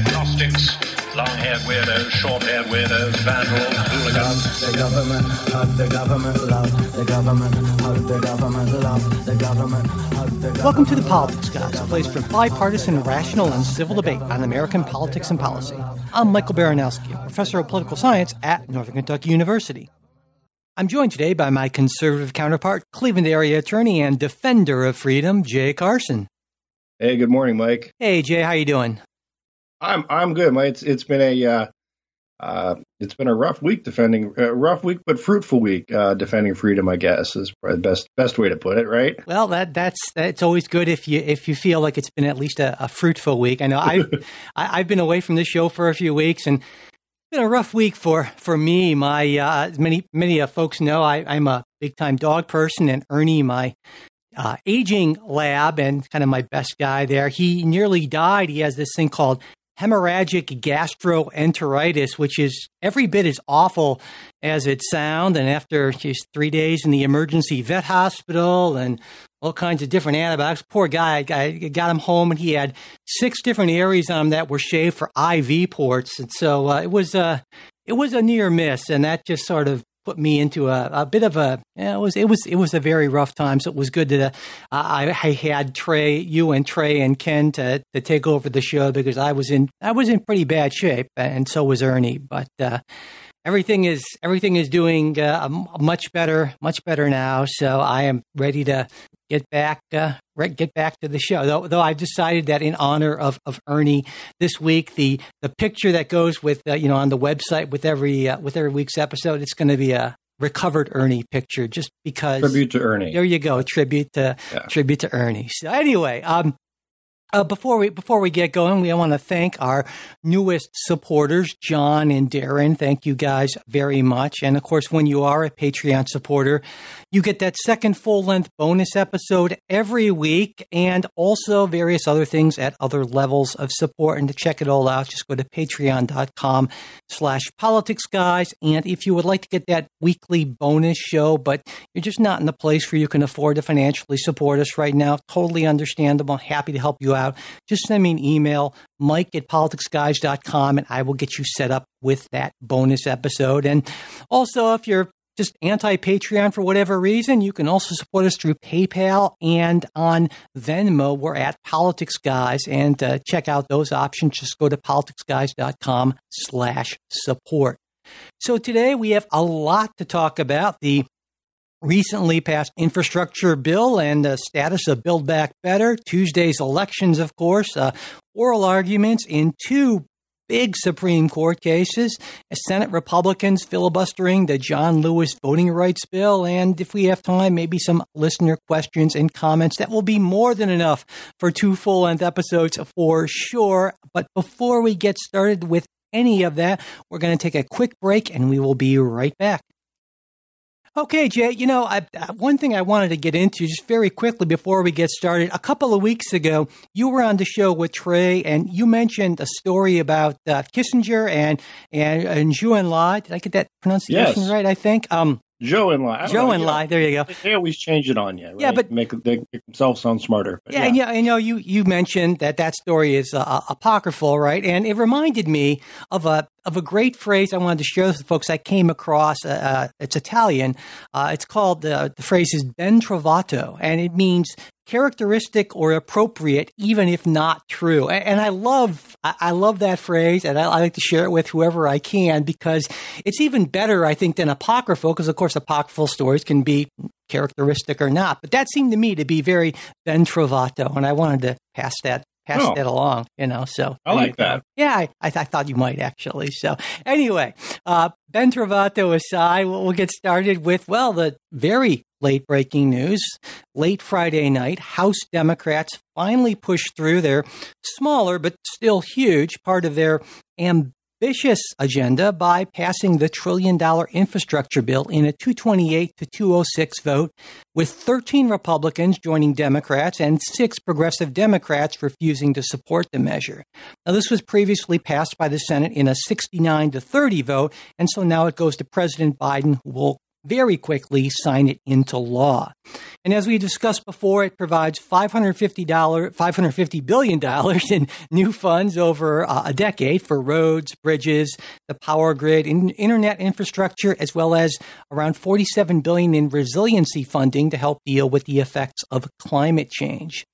agnostics, long-haired weirdos, short-haired weirdos, vandals, hooligans. The government, hug the government, love the government, hug the government, love the government, hug the government. Welcome to the Politics Guys, a place for bipartisan, rational, and civil debate on American politics and policy. I'm Michael Baranowski, professor of political science at Northern Kentucky University. I'm joined today by my conservative counterpart, Cleveland area attorney and defender of freedom, Jay Carson. Hey, good morning, Mike. Hey, Jay, how you doing? I'm I'm good, Mike. It's it's been a uh, uh, it's been a rough week defending uh, rough week, but fruitful week uh, defending freedom. I guess is probably the best best way to put it, right? Well, that that's that's always good if you if you feel like it's been at least a, a fruitful week. I know I've I, I've been away from the show for a few weeks and it's been a rough week for for me. My uh, many many uh, folks know I, I'm a big time dog person, and Ernie, my uh, aging lab and kind of my best guy there, he nearly died. He has this thing called hemorrhagic gastroenteritis, which is every bit as awful as it sounds. And after just three days in the emergency vet hospital and all kinds of different antibiotics, poor guy, I got him home and he had six different areas on him that were shaved for IV ports. And so uh, it was a it was a near miss, and that just sort of put me into a, a bit of a it was it was it was a very rough time. So it was good that uh, I, I had Trey, you and Trey and Ken to to take over the show because I was in I was in pretty bad shape, and so was Ernie. But uh, everything is everything is doing uh, much better, much better now. So I am ready to get back uh, get back to the show. Though, though I've decided that in honor of, of Ernie this week, the the picture that goes with uh, you know on the website with every uh, with every week's episode, it's going to be a recovered Ernie picture, just because tribute to Ernie. There you go, tribute to yeah. tribute to Ernie. So anyway, um, uh, before we before we get going, we want to thank our newest supporters, John and Darren. Thank you guys very much. And of course, when you are a Patreon supporter, you get that second full length bonus episode every week, and also various other things at other levels of support. And to check it all out, just go to Patreon.com/slash Politics Guys. And if you would like to get that weekly bonus show, but you're just not in the place where you can afford to financially support us right now, totally understandable. Happy to help you out out, just send me an email, mike at politicsguys.com, and I will get you set up with that bonus episode. And also, if you're just anti Patreon for whatever reason, you can also support us through PayPal and on Venmo. We're at Politics Guys, and uh, check out those options, just go to politicsguys.com slash support. So today we have a lot to talk about. The recently passed infrastructure bill and the status of Build Back Better, Tuesday's elections, of course, uh, oral arguments in two big Supreme Court cases, Senate Republicans filibustering the John Lewis voting rights bill, and if we have time, maybe some listener questions and comments. That will be more than enough for two full length episodes for sure. But before we get started with any of that, we're going to take a quick break and we will be right back. Okay, Jay, you know, I, one thing I wanted to get into just very quickly before we get started. A couple of weeks ago, you were on the show with Trey, and you mentioned a story about uh, Kissinger and and, and Zhou Enlai. Did I get that pronunciation yes. right? I think. Um, Zhou Enlai. Zhou Enlai. There you go. They always change it on you. Right? Yeah, but make they make themselves sound smarter. Yeah, yeah, and you know, you you mentioned that that story is uh, apocryphal, right? And it reminded me of a of a great phrase I wanted to share with folks I came across. Uh, uh, it's Italian. Uh, it's called uh, the phrase is ben trovato, and it means characteristic or appropriate, even if not true. And, and I love I, love that phrase, and I, I, like to share it with whoever I can because it's even better, I think, than apocryphal. Because of course, apocryphal stories can be characteristic or not, but that seemed to me to be very ben trovato, and I wanted to pass that pass oh. that along, you know. So I like that. Yeah, I, I, th- I, thought you might actually. So anyway, uh, Ben Trovato aside, we'll, we'll get started with well the very late breaking news. Late Friday night, House Democrats finally pushed through their smaller but still huge part of their amb- ambitious agenda by passing the trillion dollar infrastructure bill in a 228 to 206 vote, with 13 Republicans joining Democrats and six progressive Democrats refusing to support the measure. Now, this was previously passed by the Senate in a 69 to 30 vote, and so now it goes to President Biden, who will very quickly sign it into law. And as we discussed before, it provides $550, $550 billion in new funds over uh, a decade for roads, bridges, the power grid, in, internet infrastructure, as well as around 47 billion in resiliency funding to help deal with the effects of climate change.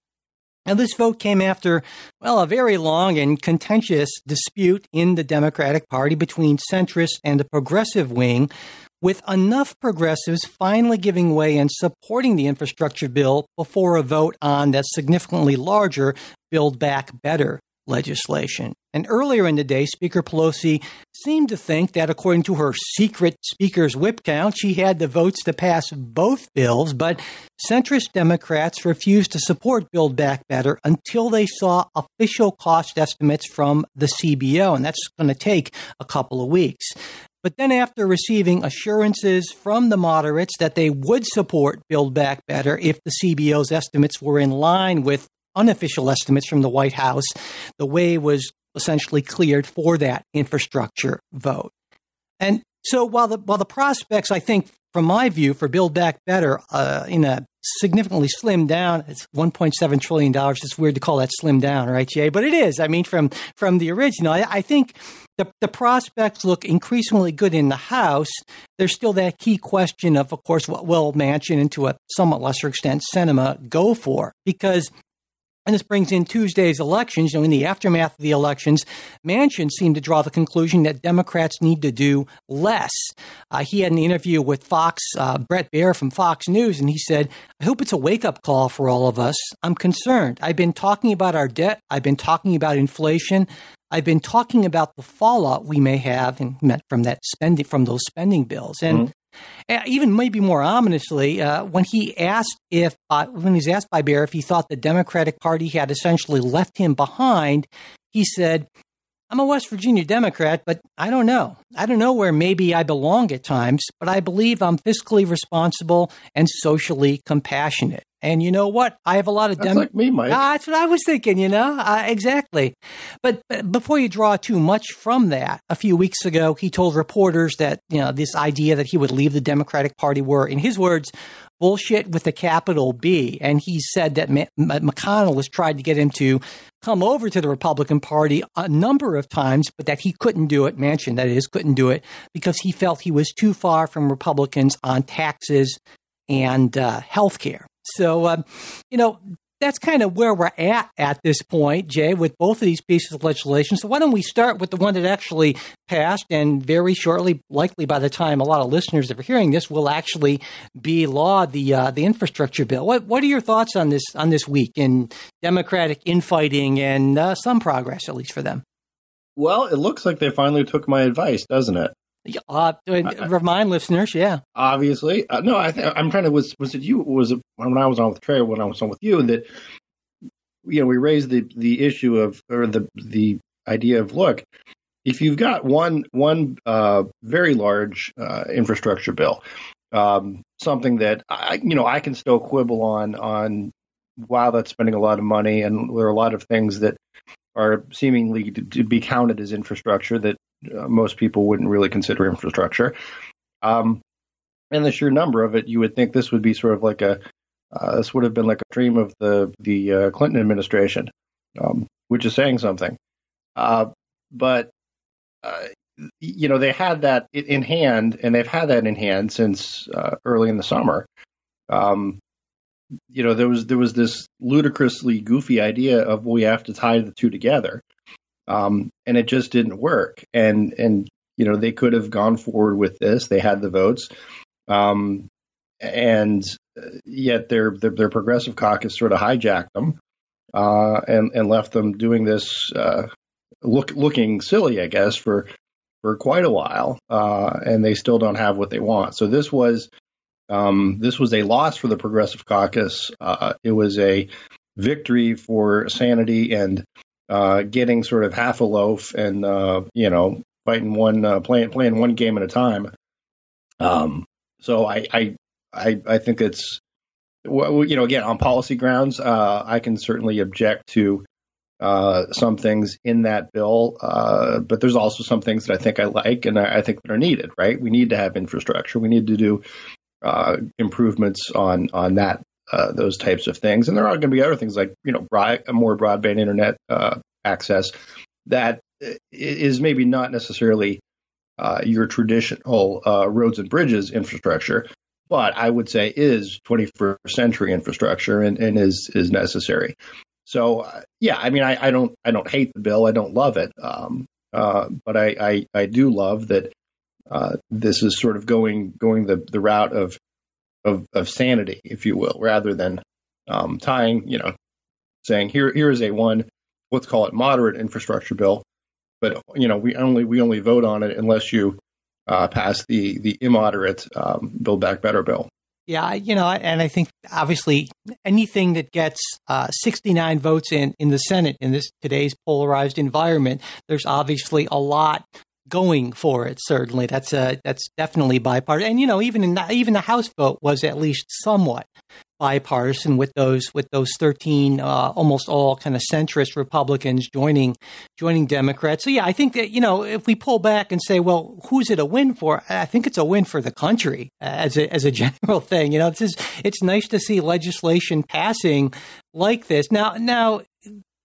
Now, this vote came after, well, a very long and contentious dispute in the Democratic Party between centrist and the progressive wing with enough progressives finally giving way and supporting the infrastructure bill before a vote on that significantly larger Build Back Better legislation. And earlier in the day, Speaker Pelosi seemed to think that according to her secret speaker's whip count, she had the votes to pass both bills, but centrist Democrats refused to support Build Back Better until they saw official cost estimates from the CBO, and that's going to take a couple of weeks. But then, after receiving assurances from the moderates that they would support Build Back Better if the CBO's estimates were in line with unofficial estimates from the White House, the way was essentially cleared for that infrastructure vote. And so, while the while the prospects, I think, from my view, for Build Back Better uh, in a significantly slimmed down. It's 1.7 trillion dollars. It's weird to call that slimmed down, right, Jay? But it is. I mean, from from the original, I, I think the the prospects look increasingly good in the House. There's still that key question of, of course, what will Manchin and to a somewhat lesser extent Sinema go for? Because and this brings in Tuesday's elections. You know, in the aftermath of the elections, Manchin seemed to draw the conclusion that Democrats need to do less. Uh, he had an interview with Fox, uh, Bret Baier from Fox News, and he said, I hope it's a wake up call for all of us. I'm concerned. I've been talking about our debt, I've been talking about inflation. I've been talking about the fallout we may have and from that spending from those spending bills. And mm-hmm. Uh, even maybe more ominously, uh, when he asked if, uh, when he was asked by Baier if he thought the Democratic Party had essentially left him behind, he said, I'm a West Virginia Democrat, but I don't know. I don't know where maybe I belong at times, but I believe I'm fiscally responsible and socially compassionate. And you know what? I have a lot of that's Dem- like me, Mike. Ah, that's what I was thinking. You know, uh, exactly. But, but before you draw too much from that, a few weeks ago he told reporters that you know this idea that he would leave the Democratic Party were, in his words, bullshit with a capital B. And he said that McConnell has tried to get him to come over to the Republican Party a number of times, but that he couldn't do it. Manchin, that is, couldn't do it because he felt he was too far from Republicans on taxes and uh, health care. So, um, you know, that's kind of where we're at at this point, Jay, with both of these pieces of legislation. So why don't we start with the one that actually passed, and very shortly, likely by the time a lot of listeners are hearing this, will actually be law the uh, the infrastructure bill. What what are your thoughts on this on this week in Democratic infighting and uh, some progress, at least for them? Well, it looks like they finally took my advice, doesn't it? Uh, remind listeners, yeah. Obviously, uh, no. I th- I'm trying to was was it you was it when I was on with Trey when I was on with you that you know we raised the the issue of or the the idea of look if you've got one one uh, very large uh, infrastructure bill, um, something that I you know I can still quibble on on wow that's spending a lot of money and there are a lot of things that are seemingly to, to be counted as infrastructure that uh, most people wouldn't really consider infrastructure. Um, and the sheer number of it, you would think this would be sort of like a uh, this would have been like a dream of the the uh, Clinton administration, um, which is saying something. Uh, but uh, you know they had that in hand, and they've had that in hand since early in the summer. Um, you know there was there was this ludicrously goofy idea of we have to tie the two together, um, and it just didn't work. And and you know they could have gone forward with this. They had the votes, um, and yet their, their, their progressive caucus sort of hijacked them uh, and and left them doing this uh, look looking silly, I guess, for for quite a while. Uh, and they still don't have what they want. So this was. Um, this was a loss for the Progressive Caucus. Uh, it was a victory for sanity and uh, getting sort of half a loaf and uh, you know fighting one uh, playing playing one game at a time. Um, so I, I I I think it's well, you know again on policy grounds uh, I can certainly object to uh, some things in that bill, but there's also some things that I think I like and I, I, think that are needed. Right? We need to have infrastructure. We need to do improvements on on that uh, those types of things, and there are going to be other things like you know broad, more broadband internet uh, access that is maybe not necessarily uh, your traditional roads and bridges infrastructure, but I would say is 21st century infrastructure and, and is is necessary. So uh, yeah, I mean, I, I, don't I don't hate the bill. I don't love it, um, uh, but I, I, I do love that uh, this is sort of going going the, the route of, of of sanity, if you will, rather than um, tying you know saying here here is a one let's call it moderate infrastructure bill, but you know we only we only vote on it unless you uh, pass the the immoderate um, Build Back Better bill. Yeah, you know, and I think obviously anything that gets uh, 69 votes in in the Senate in this today's polarized environment, there's obviously a lot going for it. Certainly, that's a that's definitely bipartisan. And you know, even in the, even the House vote was at least somewhat bipartisan with those with those 13 uh, almost all kind of centrist Republicans joining joining Democrats. So yeah, I think that you know if we pull back and say, well, who's it a win for? I think it's a win for the country as a as a general thing. You know, it's just, it's nice to see legislation passing like this. Now now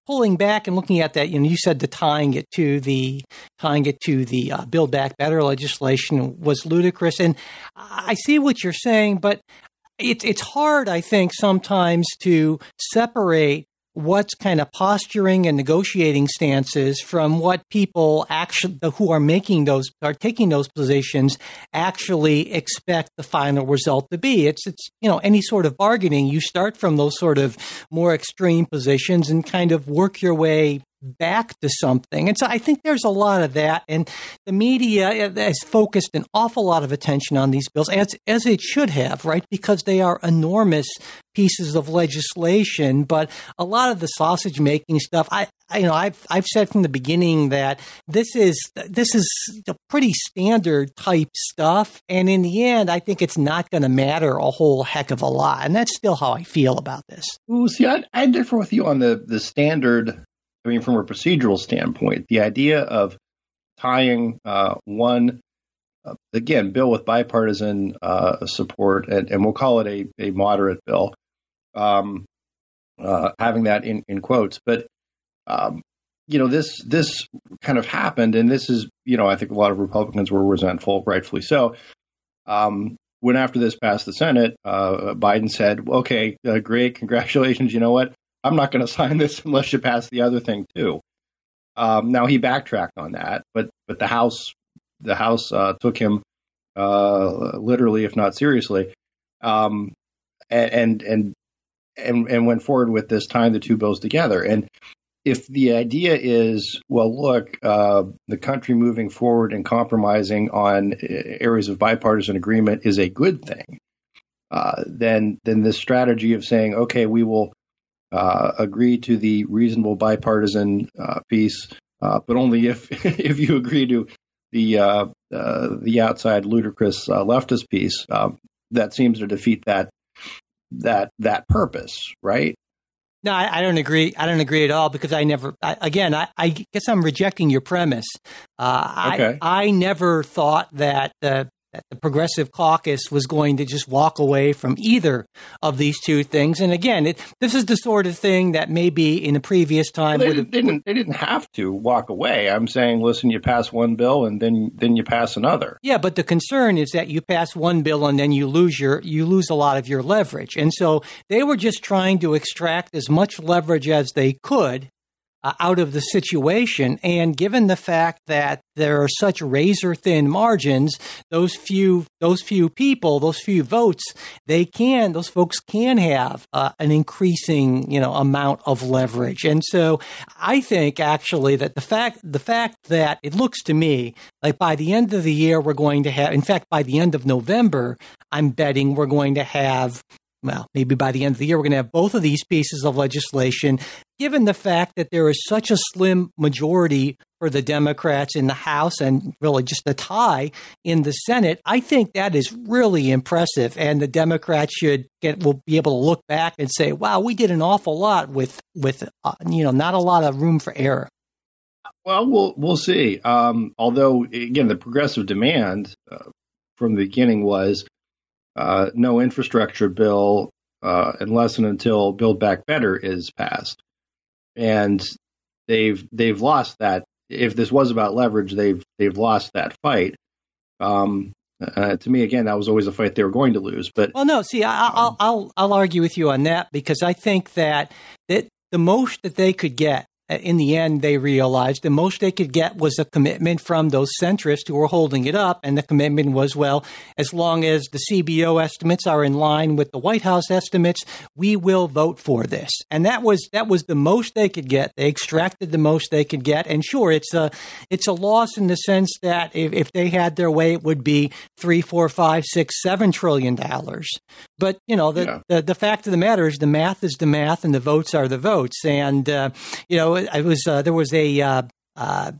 pulling back and looking at that, you know, you said the tying it to the tying it to the uh, Build Back Better legislation was ludicrous, and I see what you're saying, but it's it's hard, I think, sometimes to separate what's kind of posturing and negotiating stances from what people actually who are making those are taking those positions actually expect the final result to be. It's it's you know any sort of bargaining you start from those sort of more extreme positions and kind of work your way back to something. And so I think there's a lot of that. And the media eh, has focused an awful lot of attention on these bills, as, as it should have, right? Because they are enormous pieces of legislation. But a lot of the sausage making stuff, I, I, you know, I've, I've said from the beginning that this is, this is a pretty standard type stuff. And in the end, I think it's not going to matter a whole heck of a lot. And that's still how I feel about this. Ooh, see, I, I differ with you on the, the standard I mean, from a procedural standpoint, the idea of tying uh, one, uh, again, bill with bipartisan uh, support, and, and, we'll call it a, a moderate bill, um, uh, having that in, in quotes. But, um, you know, this this kind of happened, and this is, you know, I think a lot of Republicans were resentful, rightfully so. Um, when after this passed the Senate, uh, Biden said, "Okay, uh, great, congratulations. You know what? I'm not going to sign this unless you pass the other thing too. Um, now he backtracked on that, but but the House the House uh, took him uh, literally, if not seriously, um, and and and and went forward with this tying the two bills together. And if the idea is, well, look, uh, the country moving forward and compromising on areas of bipartisan agreement is a good thing, uh, then then this strategy of saying, okay, we will uh, agree to the reasonable bipartisan uh, piece, uh, but only if if you agree to the uh, uh, the outside ludicrous uh, leftist piece. Um, that seems to defeat that that that purpose, right? No, I, I, don't agree. I don't agree at all because I never. I, again, I, I, guess I'm rejecting your premise. Uh, okay. I, I never thought that the that the Progressive Caucus was going to just walk away from either of these two things. And again, it, this is the sort of thing that maybe in a previous time well, they, didn't they didn't have to walk away. I'm saying, listen, you pass one bill and then then you pass another. Yeah, but the concern is that you pass one bill and then you lose your you lose a lot of your leverage. And so they were just trying to extract as much leverage as they could uh, out of the situation. And given the fact that there are such razor thin margins, those few those few people, those few votes, they can those folks can have uh, an increasing you know amount of leverage. And so I think actually that the fact the fact that it looks to me like by the end of the year we're going to have, in fact, by the end of November, I'm betting we're going to have well, maybe by the end of the year, we're going to have both of these pieces of legislation, given the fact that there is such a slim majority for the Democrats in the House and really just a tie in the Senate. I think that is really impressive. And the Democrats should get, will be able to look back and say, wow, we did an awful lot with, with, uh, you know, not a lot of room for error. Well, we'll we'll see. Um, although, again, the progressive demand uh, from the beginning was uh, no infrastructure bill uh, unless and until Build Back Better is passed, and they've they've lost that. If this was about leverage, they've they've lost that fight. Um, uh, to me, again, that was always a fight they were going to lose. But well, no, see, I, will I'll I'll argue with you on that because I think that that the most that they could get in the end, they realized the most they could get was a commitment from those centrists who were holding it up. And the commitment was, well, as long as the CBO estimates are in line with the White House estimates, we will vote for this. And that was, that was the most they could get. They extracted the most they could get. And sure, it's a, it's a loss in the sense that if, if they had their way, it would be three, four, five, six, seven trillion dollars. But, you know, the, yeah. the, the, fact of the matter is the math is the math and the votes are the votes. And, uh, you know, I was uh, there was a uh, uh,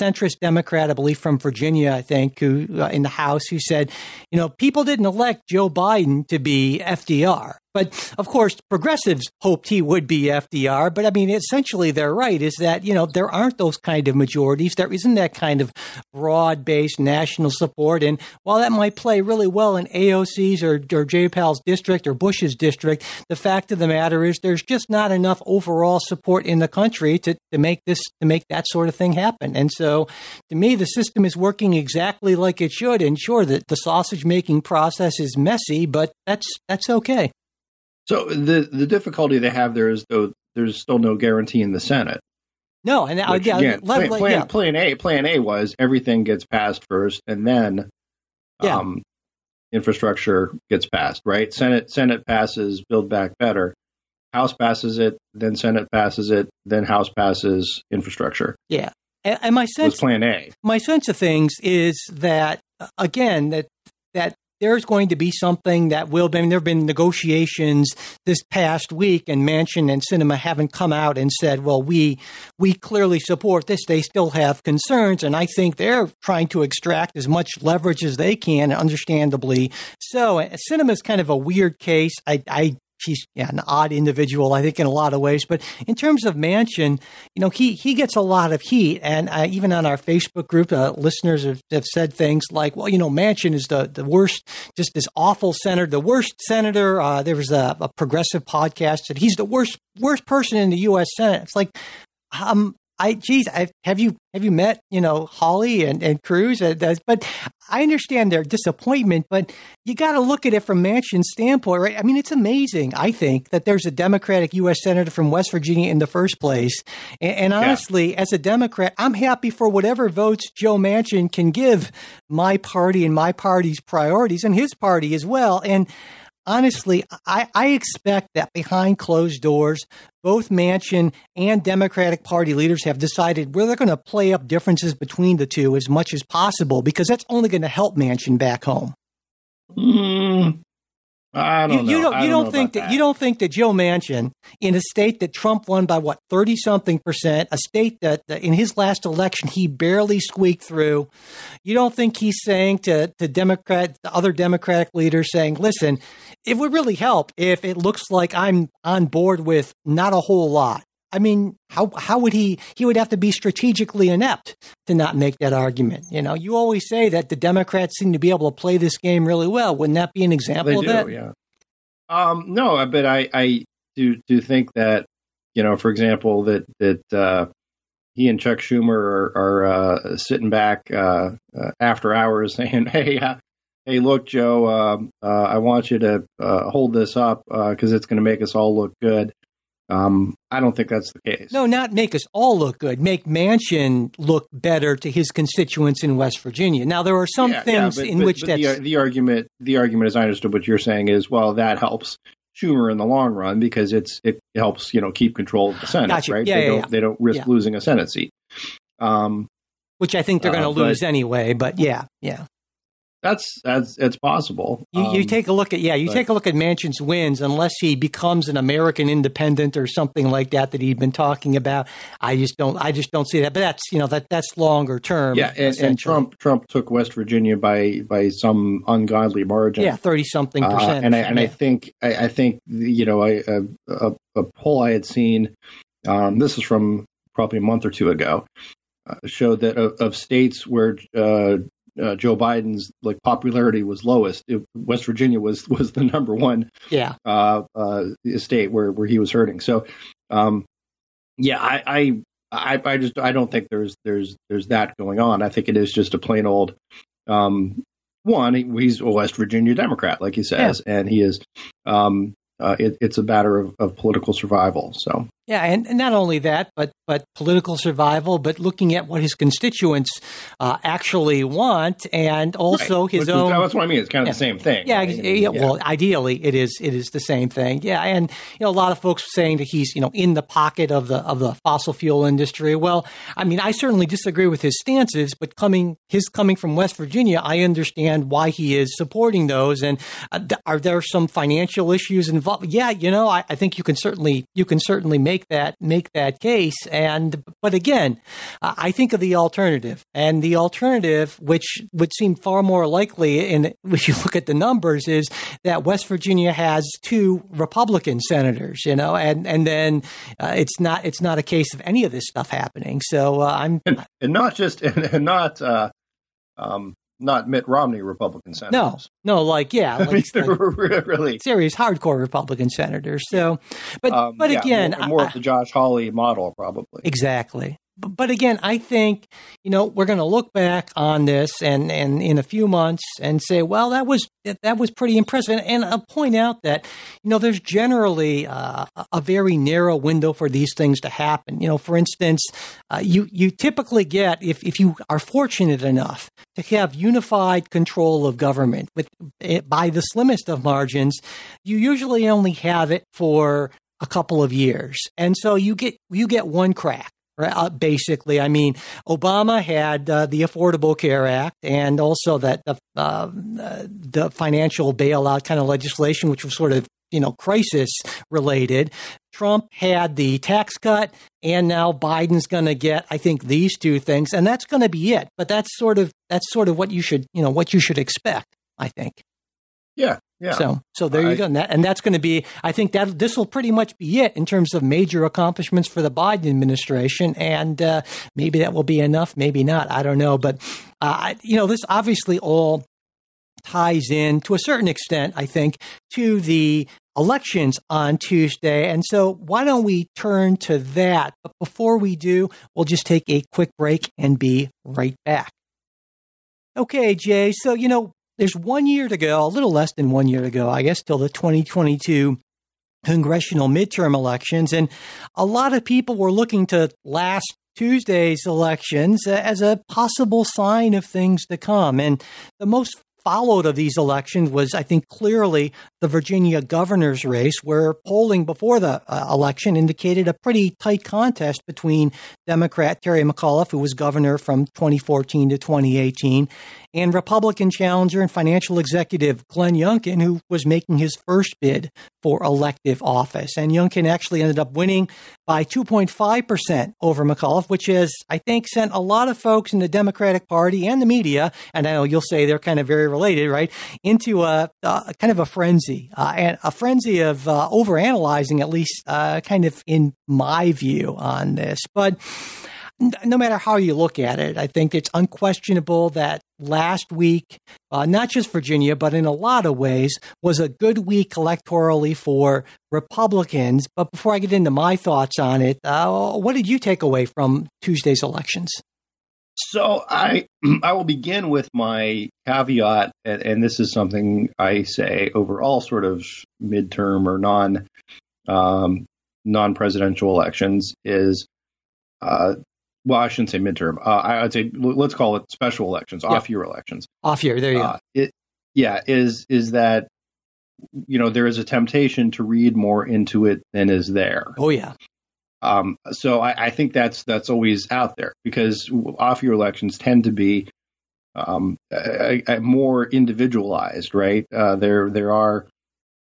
centrist Democrat, I believe from Virginia, I think, who uh, in the House, who said, you know, people didn't elect Joe Biden to be FDR. But of course, progressives hoped he would be FDR. But I mean, essentially, they're right. Is that you know there aren't those kind of majorities. There isn't that kind of broad-based national support. And while that might play really well in AOC's or, or Jayapal's district or Bush's district, the fact of the matter is there's just not enough overall support in the country to, to make this to make that sort of thing happen. And so, to me, the system is working exactly like it should. And sure, the, the sausage making process is messy, but that's that's okay. So the the difficulty they have there is though there's still no guarantee in the Senate. No, and Which, yeah, again, let, plan, plan, yeah. plan, A plan A was everything gets passed first, and then yeah. um, infrastructure gets passed. Right? Senate Senate passes Build Back Better. House passes it, then Senate passes it, then House passes infrastructure. Yeah, and, and my sense was Plan A. My sense of things is that again that that there's going to be something that will be. I mean, there have been negotiations this past week, and Manchin and Sinema haven't come out and said, "Well, we we clearly support this." They still have concerns, and I think they're trying to extract as much leverage as they can, understandably. So, Sinema is kind of a weird case. I, I he's yeah, an odd individual, I think, in a lot of ways. But in terms of Manchin, you know, he he gets a lot of heat, and uh, even on our Facebook group, uh, listeners have, have, said things like, "Well, you know, Manchin is the the worst, just this awful senator, the worst senator." Uh, there was a, a progressive podcast that he's the worst worst person in the U.S. Senate. It's like, um, I, geez, I, have you have you met you know Hawley and and Cruz? Uh, but I understand their disappointment, but you got to look at it from Manchin's standpoint, right? I mean, it's amazing. I think that there's a Democratic U.S. senator from West Virginia in the first place, and, and honestly, yeah. as a Democrat, I'm happy for whatever votes Joe Manchin can give my party and my party's priorities, and his party as well, and honestly, I, I, expect that behind closed doors, both Manchin and Democratic Party leaders have decided where they're going to play up differences between the two as much as possible because that's only going to help Manchin back home. Mm, I don't you, you don't, you don't, don't think that, that, you don't think that Joe Manchin in a state that Trump won by what thirty something percent, a state that, that, in his last election he barely squeaked through. You don't think he's saying to to Democrat, the other Democratic leaders, saying, "Listen, it would really help if it looks like I'm on board with not a whole lot." I mean, how how would he? He would have to be strategically inept to not make that argument. You know, you always say that the Democrats seem to be able to play this game really well. Wouldn't that be an example they of do, that? Yeah. Um, no, but I, I do do think that you know, for example, that that uh, he and Chuck Schumer are, are uh, sitting back uh, uh after hours saying, "Hey, uh, hey, look, Joe, um, uh, I want you to hold this up because it's going to make us all look good." Um, I don't think that's the case. No, not make us all look good. Make Manchin look better to his constituents in West Virginia. Now, there are some yeah, things yeah, but, in but, which but the, the, argument, the argument, as I understood what you're saying, is well, that helps Schumer in the long run because it's it helps you know keep control of the Senate, gotcha. right? Yeah, they yeah, don't they don't risk losing a Senate seat. Um, which I think they're going to uh, lose anyway. But yeah, yeah. That's that's it's possible. You, you Um, take a look at yeah, you but- take a look at Manchin's wins. Unless he becomes an American independent or something like that that he'd been talking about, I just don't I just don't see that. But that's you know that that's longer term. yeah, and, and. Trump Trump took West Virginia by by some ungodly margin. yeah, thirty something Uh, percent. and I and I think I, I think you know I, a, a, a poll I had seen. Um, this is from probably a month or two ago. Uh, showed that of, of states where uh, uh, Joe Biden's like popularity was lowest, it, West Virginia was was the number one yeah, uh, uh, state where where he was hurting. So, um, yeah, I, I I I just I don't think there's there's there's that going on. I think it is just a plain old um, one. he- He's a West Virginia Democrat, like he says, and he is. Um, uh, it, it's a matter of, of political survival. So yeah, and, and not only that, but but political survival, but looking at what his constituents uh, actually want, and also Right. his Which own. That's what I mean. It's kind of Yeah. the same thing. Yeah, right? I mean, yeah, Well, ideally, it is. It is the same thing. Yeah, and you know, a lot of folks saying that he's you know in the pocket of the of the fossil fuel industry. Well, I mean, I certainly disagree with his stances, but coming his coming from West Virginia, I understand why he is supporting those. And uh, are there some financial issues involved? Yeah, you know, I, I think you can certainly you can certainly make that make that case. And but again, I think of the alternative, and the alternative, which would seem far more likely, in if you look at the numbers, is that West Virginia has two Republican senators. You know, and and then uh, it's not it's not a case of any of this stuff happening. So uh, I'm and, and not just and, and not uh, um, not Mitt Romney Republican senators. no no, like yeah I mean, like, like really. serious hardcore Republican senators. So, but Um, but yeah, again, more, more I- of the Josh Hawley model, probably. Exactly. But, again, I think, you know, we're going to look back on this and, and in a few months and say, well, that was, that was pretty impressive. And, and I'll point out that, you know, there's generally uh, a very narrow window for these things to happen. You know, for instance, uh, you, you typically get, if, if you are fortunate enough to have unified control of government with, eh, by the slimmest of margins, you usually only have it for a couple of years. And so you get, you get one crack. Uh, basically, I mean, Obama had uh, the Affordable Care Act and also that the uh, uh, the financial bailout kind of legislation, which was sort of you know crisis related. Trump had the tax cut, and now Biden's going to get, I think, these two things, and that's going to be it. But that's sort of that's sort of what you should you know what you should expect. I think. Yeah, yeah. So, so there you I- go. And, that, and that's going to be, I think that this will pretty much be it in terms of major accomplishments for the Biden administration. And uh, maybe that will be enough, maybe not. I don't know. But, uh, I- you know, this obviously all ties in to a certain extent, I think, to the elections on Tuesday. And so why don't we turn to that? But before we do, we'll just take a quick break and be right back. Okay, Jay. So, you know, there's one year to go, a little less than one year to go, I guess, till the 2022 congressional midterm elections. And a lot of people were looking to last Tuesday's elections as a possible sign of things to come. And the most followed of these elections was, I think, clearly the Virginia governor's race, where polling before the uh, election indicated a pretty tight contest between Democrat Terry McAuliffe, who was governor from 2014 to 2018, and Republican challenger and financial executive Glenn Youngkin, who was making his first bid for elective office. And Youngkin actually ended up winning by 2.5% over McAuliffe, which has, I think, sent a lot of folks in the Democratic Party and the media, and I know you'll say they're kind of very related, right, into a, a kind of a frenzy, uh, and a frenzy of uh, overanalyzing, at least uh, kind of in my view on this. But no matter how you look at it, I think it's unquestionable that last week, uh, not just Virginia, but in a lot of ways, was a good week electorally for Republicans. But before I get into my thoughts on it, uh, what did you take away from Tuesday's elections? So I I will begin with my caveat, and, and this is something I say over all sort of midterm or non um, non presidential elections is. Uh, well, I shouldn't say midterm. Uh, I would say let's call it special elections, Yeah. off year elections. Off year, there you Uh, it, yeah, is is that you know there is a temptation to read more into it than is there. Oh yeah, Um, so I, I think that's that's always out there because off year elections tend to be um, more individualized, right? Uh, there there are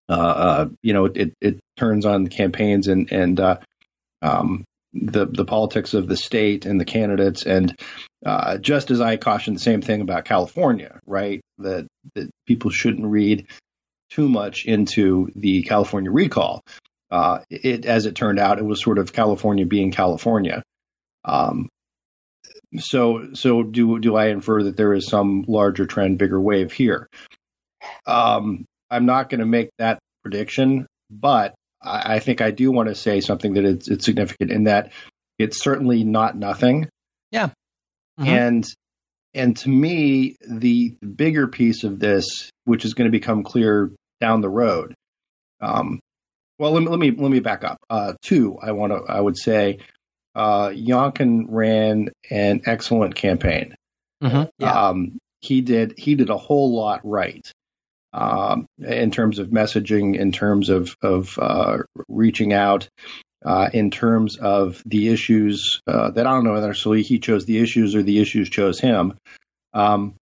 uh, uh, you know it it turns on campaigns and and uh, um, the the politics of the state and the candidates and uh, just as I cautioned the same thing about California, right? That that people shouldn't read too much into the California recall. Uh, it, as it turned out, it was sort of California being California. Um, so, so do do I infer that there is some larger trend, bigger wave here? Um, I'm not going to make that prediction, but I, I, think I do want to say something that it's, it's significant in that it's certainly not nothing. Yeah, mm-hmm. and and to me, the bigger piece of this, which is going to become clear down the road. Um, well, let me let me let me back up. Uh, two, I want to I would say uh, Youngkin ran an excellent campaign. Mm-hmm. Yeah. Um, he did he did a whole lot right um, in terms of messaging, in terms of of uh, reaching out, uh, in terms of the issues uh, that I don't know whether so he chose the issues or the issues chose him. Um,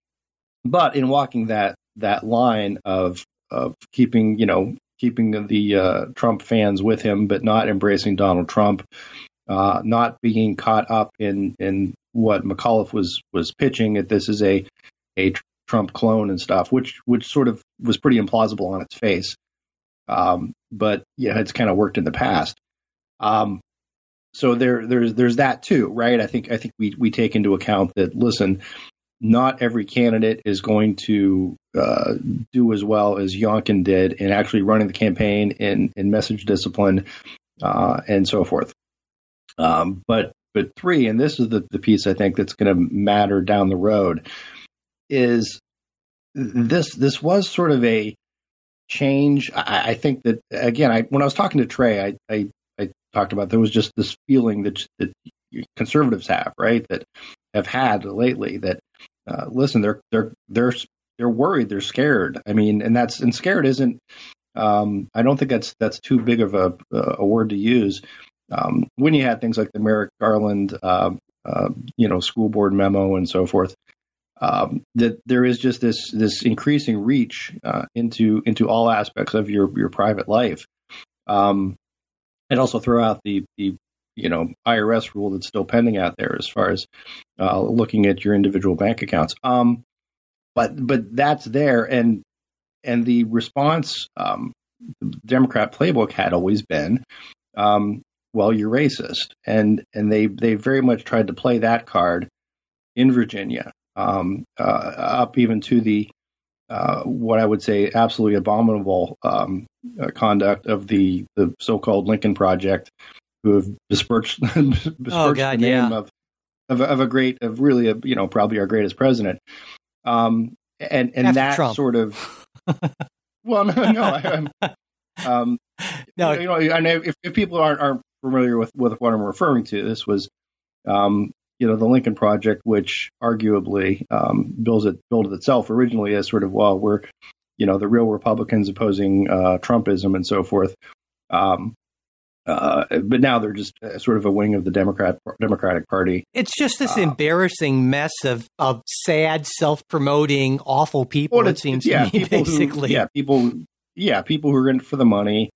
but in walking that that line of of keeping you know keeping the uh, Trump fans with him, but not embracing Donald Trump, uh, not being caught up in in what McAuliffe was was pitching that this is a a Trump clone and stuff, which which sort of was pretty implausible on its face. Um, but yeah, it's kind of worked in the past. Um, so there there's there's that too, right? I think I think we we take into account that listen, not every candidate is going to uh, do as well as Youngkin did in actually running the campaign in in message discipline uh, and so forth. Um, but but three, and this is the, the piece I think that's going to matter down the road, is this this was sort of a change. I, I think that again, I when I was talking to Trey, I, I, I talked about there was just this feeling that that conservatives have, right, that have had lately. That uh, listen, they're they're they're they're worried, they're scared. I mean, and that's and scared isn't. Um, I don't think that's that's too big of a a word to use um, when you had things like the Merrick Garland, uh, uh, you know, school board memo and so forth, um, that there is just this this increasing reach uh, into into all aspects of your your private life, um, and also throw out the the you know IRS rule that's still pending out there as far as uh, looking at your individual bank accounts. Um, but but that's there, and and the response um, the Democrat playbook had always been um, well, you're racist, and and they they very much tried to play that card in Virginia, um, uh, up even to the uh, what I would say absolutely abominable um, uh, conduct of the the so-called Lincoln Project, who have dispersed, dispersed oh, God, the name yeah. of, of of a great of really a you know probably our greatest president, um, and and After that Trump. sort of well no no I, um, No. you know I know if, if people aren't aren't familiar with, with what I'm referring to, this was, um, you know, the Lincoln Project, which arguably um, builds it built itself originally as sort of well, we're, you know, the real Republicans opposing uh, Trumpism and so forth. Um, uh, but now they're just uh, sort of a wing of the Democrat Democratic Party. It's just this Uh, embarrassing mess of, of sad, self promoting, awful people. Well, it seems yeah, to me, people who- basically. yeah, people, yeah, people who are in for the money,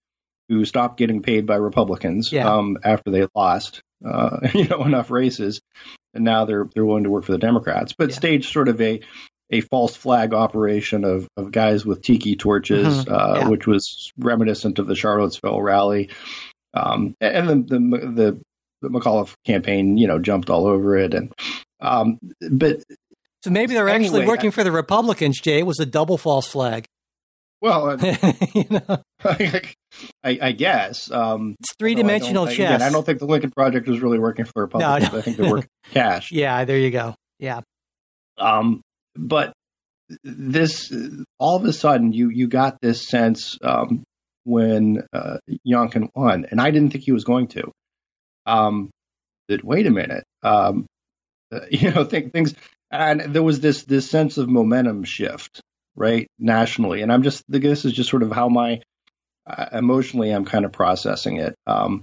who stopped getting paid by Republicans Yeah. um, after they lost, uh, you know, enough races, and now they're they're willing to work for the Democrats, but Yeah. staged sort of a a false flag operation of, of guys with tiki torches, Mhm. uh, Yeah. which was reminiscent of the Charlottesville rally, um, and the, the the the McAuliffe campaign, you know, jumped all over it, and um, but So maybe they're actually Anyway, working for the Republicans, Jay. It was a double false flag. Well, you know, I, I guess. Um, it's three dimensional although I don't- chess. Again, I don't think the Lincoln Project was really working for Republicans. no. I think they work cash. yeah, there you go. Yeah. Um, but this, all of a sudden, you you got this sense um, when uh, Youngkin won, and I didn't think he was going to. Um, that wait a minute, um, uh, you know, think things, and there was this this sense of momentum shift, right, nationally, and I'm just this is just sort of how my uh, emotionally I'm kind of processing it. Um,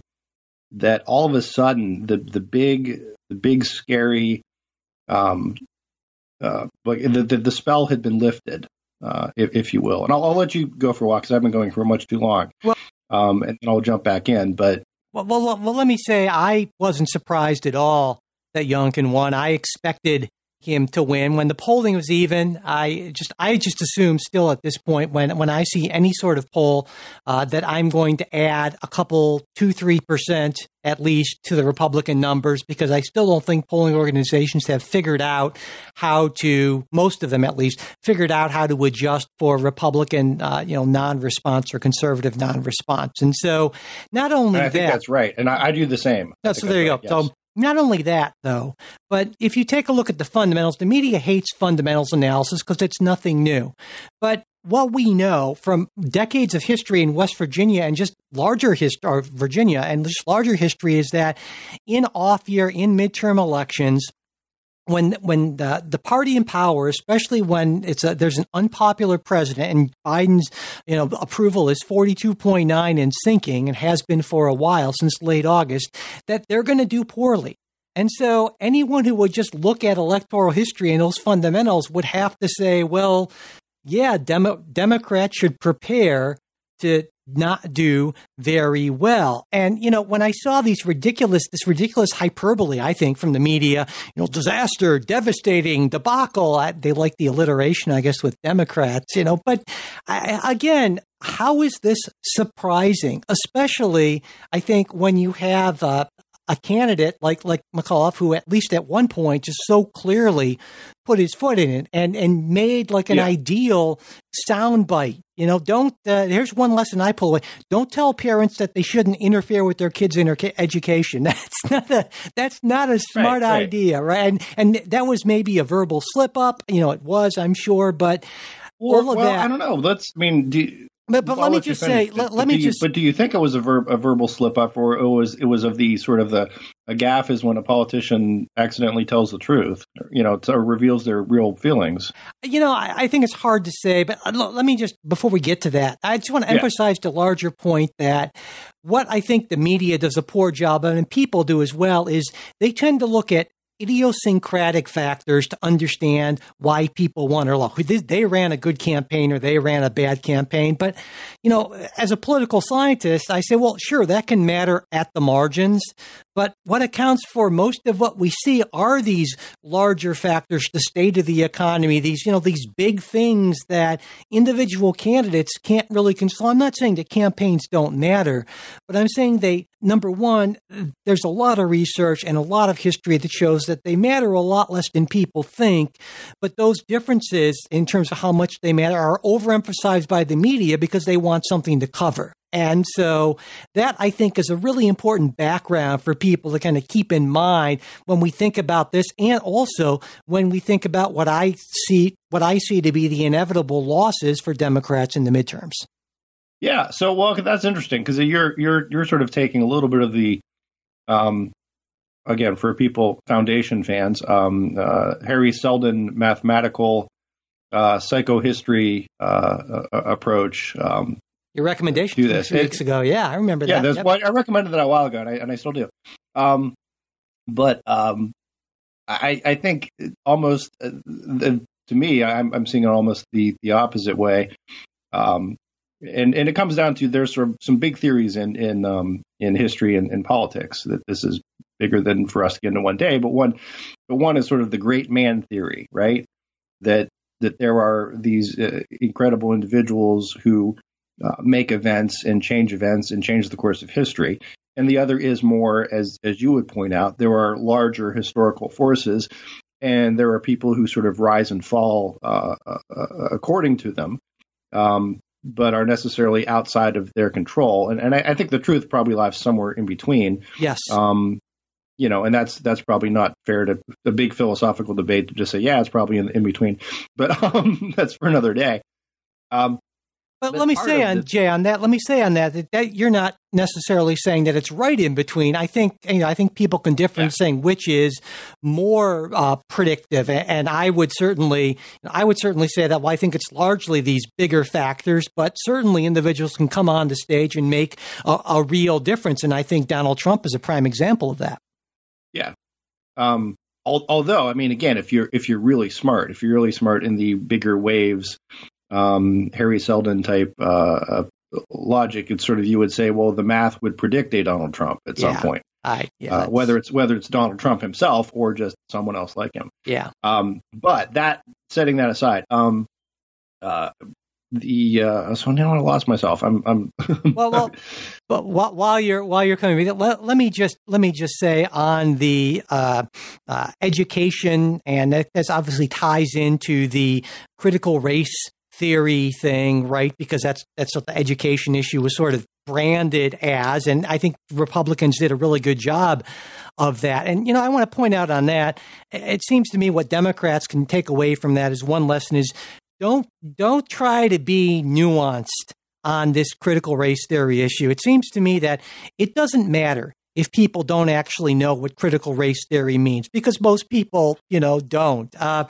that all of a sudden the the big the big scary um, uh, but the, the, the spell had been lifted, uh, if, if you will. And I'll, I'll let you go for a while because I've been going for much too long. Well, um, and I'll jump back in. But well, well, well, let me say I wasn't surprised at all that Youngkin won. I expected him to win. When the polling was even, I just I just assume still at this point when when I see any sort of poll uh, that I'm going to add a couple two three percent at least to the Republican numbers because I still don't think polling organizations have figured out how to most of them at least figured out how to adjust for Republican uh, you know non-response or conservative non-response. And so not only I that, think that's right, and I, I do the same. No, so there you right, go. Yes. So not only that, though, but if you take a look at the fundamentals, the media hates fundamentals analysis because it's nothing new. But what we know from decades of history in West Virginia and just larger history, or Virginia and just larger history is that in off year, in midterm elections, when when the the party in power, especially when it's a, there's an unpopular president and Biden's you know approval is 42.9 and sinking and has been for a while since late August, that they're going to do poorly. And so anyone who would just look at electoral history and those fundamentals would have to say, well, yeah, Demo- Democrats should prepare to not do very well. And, you know, when I saw these ridiculous, this ridiculous hyperbole, I think, from the media, you know, disaster, devastating, debacle, I, they like the alliteration, I guess, with Democrats, you know, but I, again, how is this surprising? Especially, I think, when you have uh, a candidate like like McAuliffe, who at least at one point just so clearly put his foot in it and and made like an yeah. ideal soundbite. You know, don't. Uh, here's one lesson I pull away: don't tell parents that they shouldn't interfere with their kids' inter- education. That's not a that's not a smart right, right. idea, right? And and that was maybe a verbal slip up. You know, it was, I'm sure, but. Well, well that, I don't know. Let's. I mean, do, but, but let me just say, let, let me you, just. But do you think it was a, verb, a verbal slip up, or it was it was of the sort of the a gaffe is when a politician accidentally tells the truth, you know, or reveals their real feelings. You know, I, I think it's hard to say, but uh, let me just before we get to that, I just want to yeah. emphasize the larger point that what I think the media does a poor job of, and people do as well, is they tend to look at idiosyncratic factors to understand why people won or lost. They ran a good campaign or they ran a bad campaign. But, you know, as a political scientist, I say, well, sure, that can matter at the margins. But what accounts for most of what we see are these larger factors, the state of the economy, these, you know, these big things that individual candidates can't really control. I'm not saying that campaigns don't matter, but I'm saying they, number one, there's a lot of research and a lot of history that shows that they matter a lot less than people think. But those differences in terms of how much they matter are overemphasized by the media because they want something to cover. And so that I think is a really important background for people to kind of keep in mind when we think about this and also when we think about what I see what I see to be the inevitable losses for Democrats in the midterms. Yeah, so well that's interesting because you're you're you're sort of taking a little bit of the um again for people foundation fans um uh, Hari Seldon mathematical uh, psychohistory uh, approach um, your recommendation do this two weeks ago. Yeah, I remember yeah, that. Yeah, yep. I recommended that a while ago, and I, and I still do. Um, but um, I, I think almost uh, the, to me, I'm, I'm seeing it almost the the opposite way. Um, and and it comes down to there's sort of some big theories in in um, in history and in politics that this is bigger than for us to get into one day. But one, but one is sort of the great man theory, right? That that there are these uh, incredible individuals who uh, make events and change events and change the course of history. And the other is more, as as you would point out, there are larger historical forces, and there are people who sort of rise and fall uh, uh, according to them, um, but are necessarily outside of their control. And and I, I, think the truth probably lies somewhere in between. Yes. Um, you know, and that's that's probably not fair to a big philosophical debate to just say, yeah, it's probably in, in between, but um, that's for another day. Um, but, let me say on the- Jay on that. Let me say on that, that, that you're not necessarily saying that it's right in between. I think you know, I think people can differ yeah. in saying which is more uh, predictive, and I would certainly I would certainly say that. Well, I think it's largely these bigger factors, but certainly individuals can come on the stage and make a, a real difference, and I think Donald Trump is a prime example of that. Yeah. Um, although, I mean, again, if you're if you're really smart, if you're really smart in the bigger waves, um, Hari Seldon type uh, uh, logic, it's sort of you would say, well, the math would predict a Donald Trump at some point, I yeah, uh, whether it's whether it's Donald Trump himself or just someone else like him. yeah. Um, but that setting that aside, um, uh, the uh, so now I lost myself. I'm I'm Well, well, but while, while you're while you're coming, let, let me just let me just say on the uh, uh, education, and that that's obviously ties into the critical race theory thing, right? Because that's that's what the education issue was sort of branded as, and I think Republicans did a really good job of that. And you know, I want to point out on that. It seems to me what Democrats can take away from that is one lesson is don't don't try to be nuanced on this critical race theory issue. It seems to me that it doesn't matter if people don't actually know what critical race theory means because most people, you know, don't. Uh,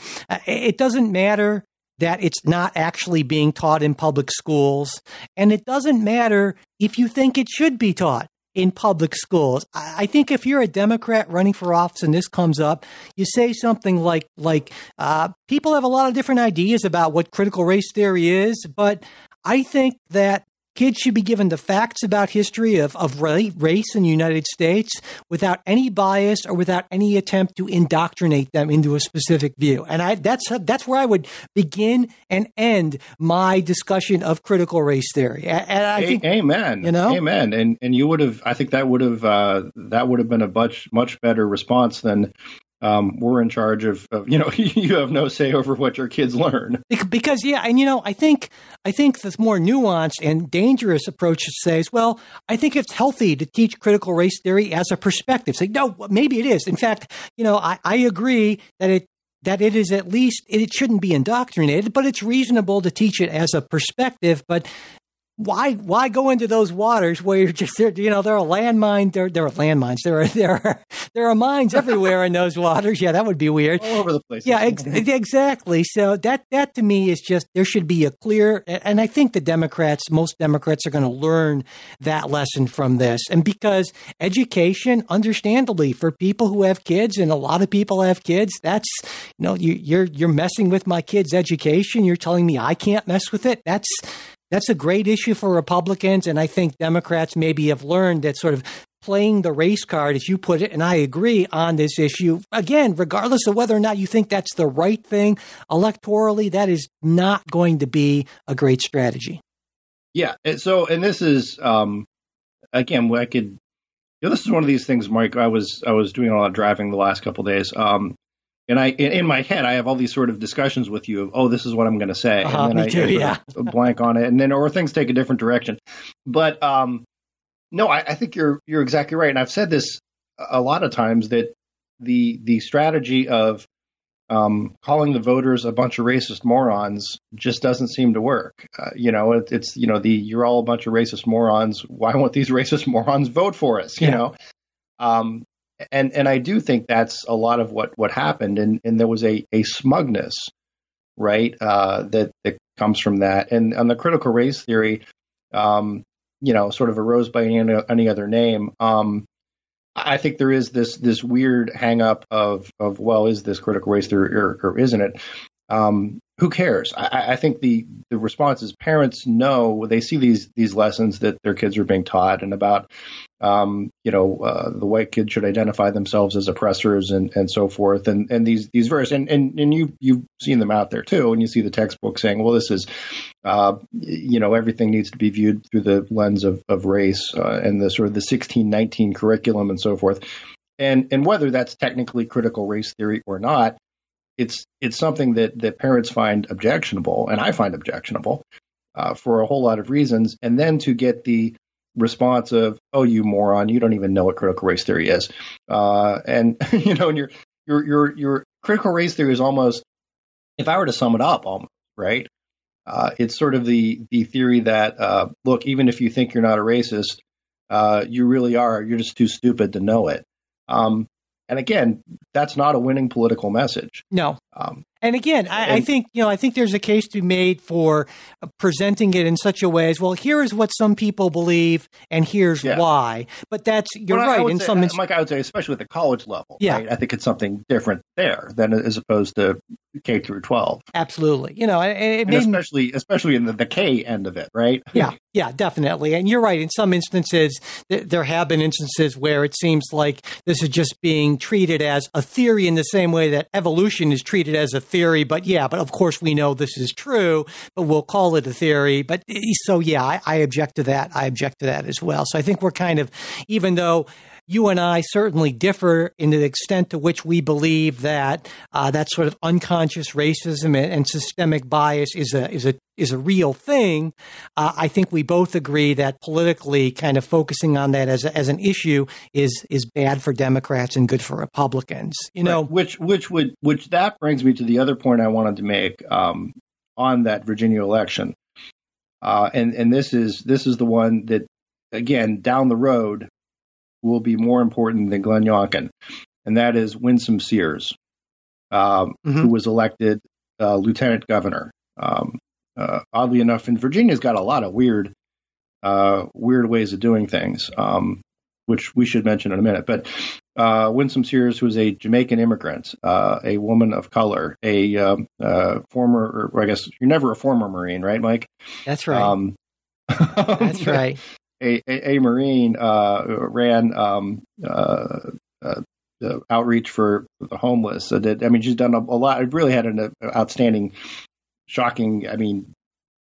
it doesn't matter that it's not actually being taught in public schools, and it doesn't matter if you think it should be taught in public schools. I think if you're a Democrat running for office and this comes up, you say something like like uh, people have a lot of different ideas about what critical race theory is, but I think that kids should be given the facts about history of, of race in the United States without any bias or without any attempt to indoctrinate them into a specific view. And I, that's that's where I would begin and end my discussion of critical race theory. And I think amen. you know? amen. And and you would have. I think that would have. Uh, that would have been a much much better response than. Um, we're in charge of, of, you know, you have no say over what your kids learn. Because yeah and you know i think i think the more nuanced and dangerous approach to say is well i think it's healthy to teach critical race theory as a perspective. Say no maybe it is. In fact you know i, I agree that it that it is at least it shouldn't be indoctrinated but it's reasonable to teach it as a perspective. But why why go into those waters where you're just there you know there are landmines there there are landmines there are there are there are mines everywhere in those waters yeah that would be weird All over the place. yeah, ex- mm-hmm. exactly. So that that to me is just there should be a clear, and I think the Democrats, most Democrats, are going to learn that lesson from this, and because education, understandably, for people who have kids, and a lot of people have kids, that's you know you, you're you're messing with my kid's education. You're telling me I can't mess with it. That's that's a great issue for Republicans, and I think Democrats maybe have learned that sort of playing the race card, as you put it, and I agree on this issue. Again, regardless of whether or not you think that's the right thing electorally, that is not going to be a great strategy. Yeah. So, and this is, um, again, I could, you know, this is one of these things, Mike. I was, I was doing a lot of driving the last couple days. Um, and I, in, my head, I have all these sort of discussions with you of, oh, this is what I'm going to say, Uh-huh, and then me I, too, I yeah. blank on it, and then or things take a different direction. But um, no, I, I think you're you're exactly right, and I've said this a lot of times that the the strategy of um, calling the voters a bunch of racist morons just doesn't seem to work. Uh, you know, it, it's you know the you're all a bunch of racist morons. Why won't these racist morons vote for us? You Yeah. know, um, and and I do think that's a lot of what what happened, and and there was a a smugness, right, uh, that that comes from that, and on the critical race theory, um, you know, sort of arose by any, any other name. Um, I think there is this this weird hang up of of well, is this critical race theory or, or isn't it? Um, who cares? I, I think the the response is parents know they see these these lessons that their kids are being taught and about um, you know uh, the white kids should identify themselves as oppressors and, and so forth and and these these verses and, and and you you've seen them out there too and you see the textbook saying well this is uh, you know everything needs to be viewed through the lens of of race uh, and the sort of the sixteen nineteen curriculum and so forth and and whether that's technically critical race theory or not it's it's something that that parents find objectionable and I find objectionable uh, for a whole lot of reasons. And then to get the response of oh you moron you don't even know what critical race theory is. Uh, and you know and your your your your critical race theory is almost if I were to sum it up almost right? Uh, it's sort of the the theory that uh, look even if you think you're not a racist uh, you really are you're just too stupid to know it. Um, and again that's not a winning political message No, um, And again, I, I, think you know, I think there's a case to be made for presenting it in such a way as well. Here is what some people believe, and here's yeah. why. But that's you're well, right. In say, some, Mike, I would say, especially at the college level, yeah, right? I think it's something different there than as opposed to K through twelve. Absolutely, you know, it, it especially especially in the, the K end of it, right? Yeah, yeah, definitely. And you're right. In some instances, th- there have been instances where it seems like this is just being treated as a theory in the same way that evolution is treated as a theory. But yeah, but of course we know this is true, but we'll call it a theory. But eh, so yeah, I, I object to that. I object to that as well. So I think we're kind of, even though you and I certainly differ in the extent to which we believe that uh, that sort of unconscious racism and, and, systemic bias is a is a is a real thing. Uh, I think we both agree that politically, kind of focusing on that as a, as an issue is is bad for Democrats and good for Republicans. You know, right. which which would which that brings me to the other point I wanted to make um, on that Virginia election. Uh, and and this is this is the one that again down the road will be more important than Glenn Youngkin, and that is Winsome Sears, um, mm-hmm. who was elected uh, lieutenant governor. Um, uh, oddly enough, and Virginia's got a lot of weird, uh, weird ways of doing things, um, which we should mention in a minute. But uh, Winsome Sears, who was a Jamaican immigrant, uh, a woman of color, a um, uh, former, or I guess you're never a former Marine, right, Mike? That's right. Um, That's right a, a, a Marine uh, ran um, uh, uh, outreach for the homeless. So that, I mean, she's done a, a lot. It really had an outstanding, shocking. I mean,